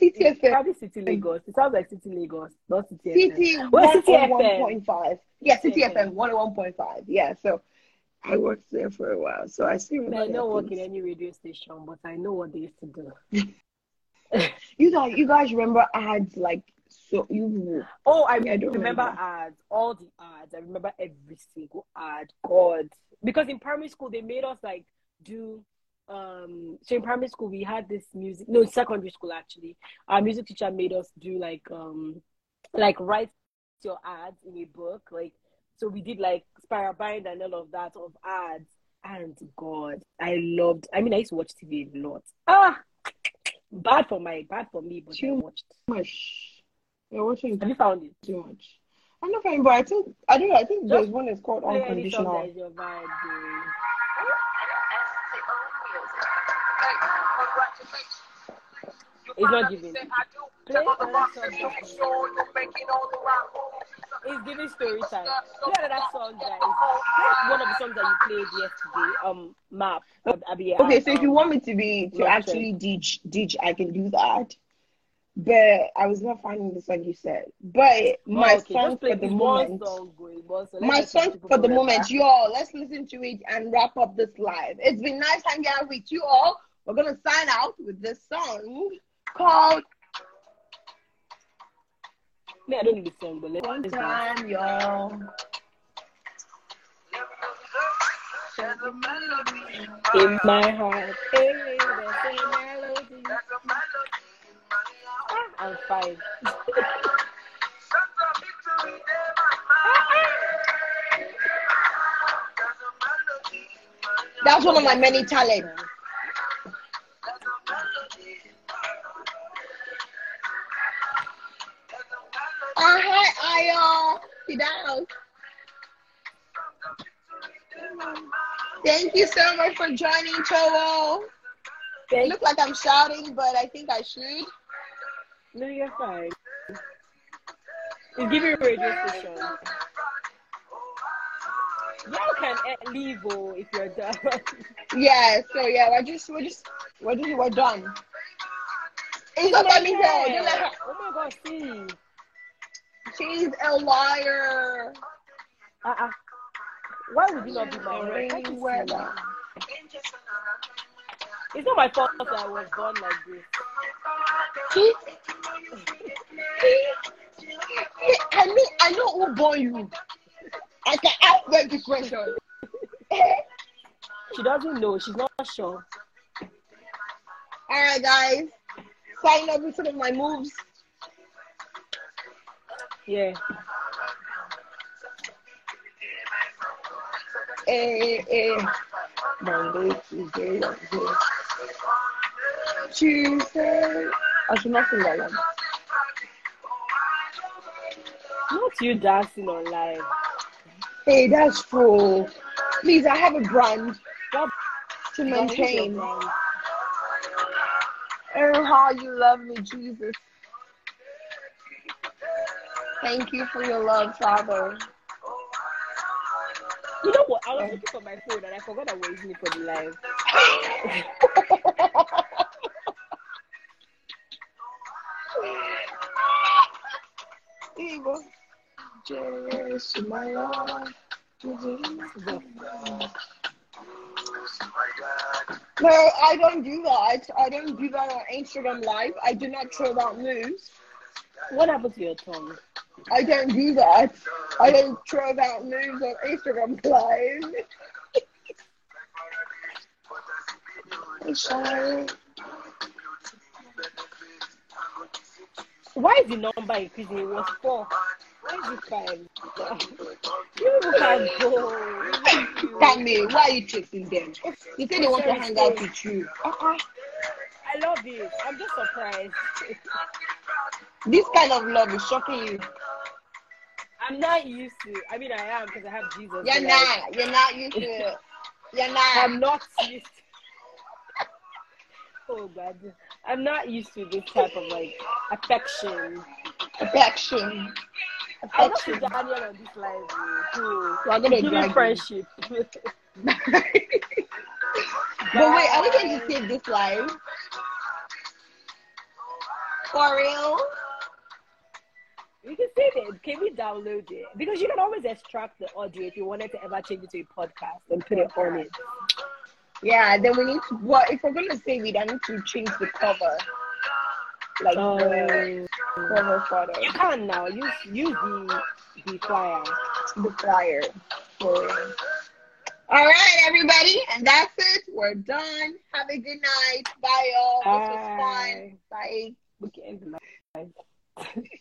city FM Probably City Lagos. It sounds like City Lagos, not City FM. city Well, one City one FM. point five yeah city FM one oh one point five yeah so I worked there for a while so I see what I don't work in any radio station, but I know what they used to do. you guys you guys remember ads like so you Oh, I, Yeah, I don't remember, remember. ads, all the ads. I remember every single ad. God, because in primary school they made us like do. Um, so in primary school we had this music. No, secondary school actually. Our music teacher made us do like um, like write your ads in a book. Like so we did like spiral bind and all of that of ads. And God, I loved. I mean, I used to watch TV a lot. Ah, bad for my bad for me, but I Too watched. much. You're watching Have you found it? too much. I'm not fine, but I think I don't know. I think Just there's one that's called Play any song that unconditional. is your vibe, dude. It's not giving. Play another song. It's giving story time. Play another song, guys. Play one of the songs that you played yesterday. Um, map. Abi, Okay, so if you want me to be to actually ditch ditch, I can do that. But I was not finding the song you said. But my oh, okay, song for the moment, song going. My song for the moment, y'all. Let's listen to it and wrap up this live. It's been nice hanging out with you all. We're gonna sign out with this song called Me, I don't need the song, but let's "One. Time, y'all." In my heart, hey, there's a melody. I'm fine. That's one of my many talents. Uh, hi, Ayo. Sit down. Thank you so much for joining, Chowo. Thank Look like I'm shouting, but I think I should. No, you're fine. It's giving radio station. Y'all can leave oh, if you're done. Yeah, so yeah, we're just we're just we're just we're done. It's not let me let her- Oh my god, see. She's a liar. Uh-uh. Why would you not be my The wife? Can't rainy you weather. see? It's not my fault that I was born like this. She, she, I know I know who born you. I can ask them the question. She doesn't know. She's not sure. All right, guys. Sign up with some of my moves. Yeah. Eh, eh. Monday, Tuesday, Wednesday. Tuesday. I should not sing that one. Not you dancing on live. Hey, that's true. Please, I have a brand What to what is your maintain. Oh, how you love me, Jesus. Thank you for your love, Father. You know what? I was looking for my phone and I forgot I was using it for the live. Evil. Jesus, my Lord. No, I don't do that. I don't do that on Instagram Live. I do not throw out moves. What happened to your tongue? I don't do that. I don't throw out moves on Instagram Live. I'm sorry. Why is the number increasing? It was four. Why is it five? You can go. Tell me, why are you chasing them? You say they want to hang out with you. Uh-uh. I love it. I'm just surprised. This kind of love is shocking you. I'm not used to. I mean, I am because I have Jesus. You're but, like, not. You're not used to it. You're not. I'm not used. To, oh God, I'm not used to this type of like affection. Affection. Affection. I love. Daniel on this live. oh, So I'm gonna drag friendship. but wait, are we going to save this live? For real? We can save it. Can we download it? Because you can always extract the audio if you wanted to ever change it to a podcast and put it on it. Yeah, then we need to. Well, if we're gonna save it, I need to change the cover. Like oh. the cover photo. You can now. Use use the the flyer. The flyer. All right, everybody, and that's it. We're done. Have a good night. Bye, all. This was fun. Bye. Okay,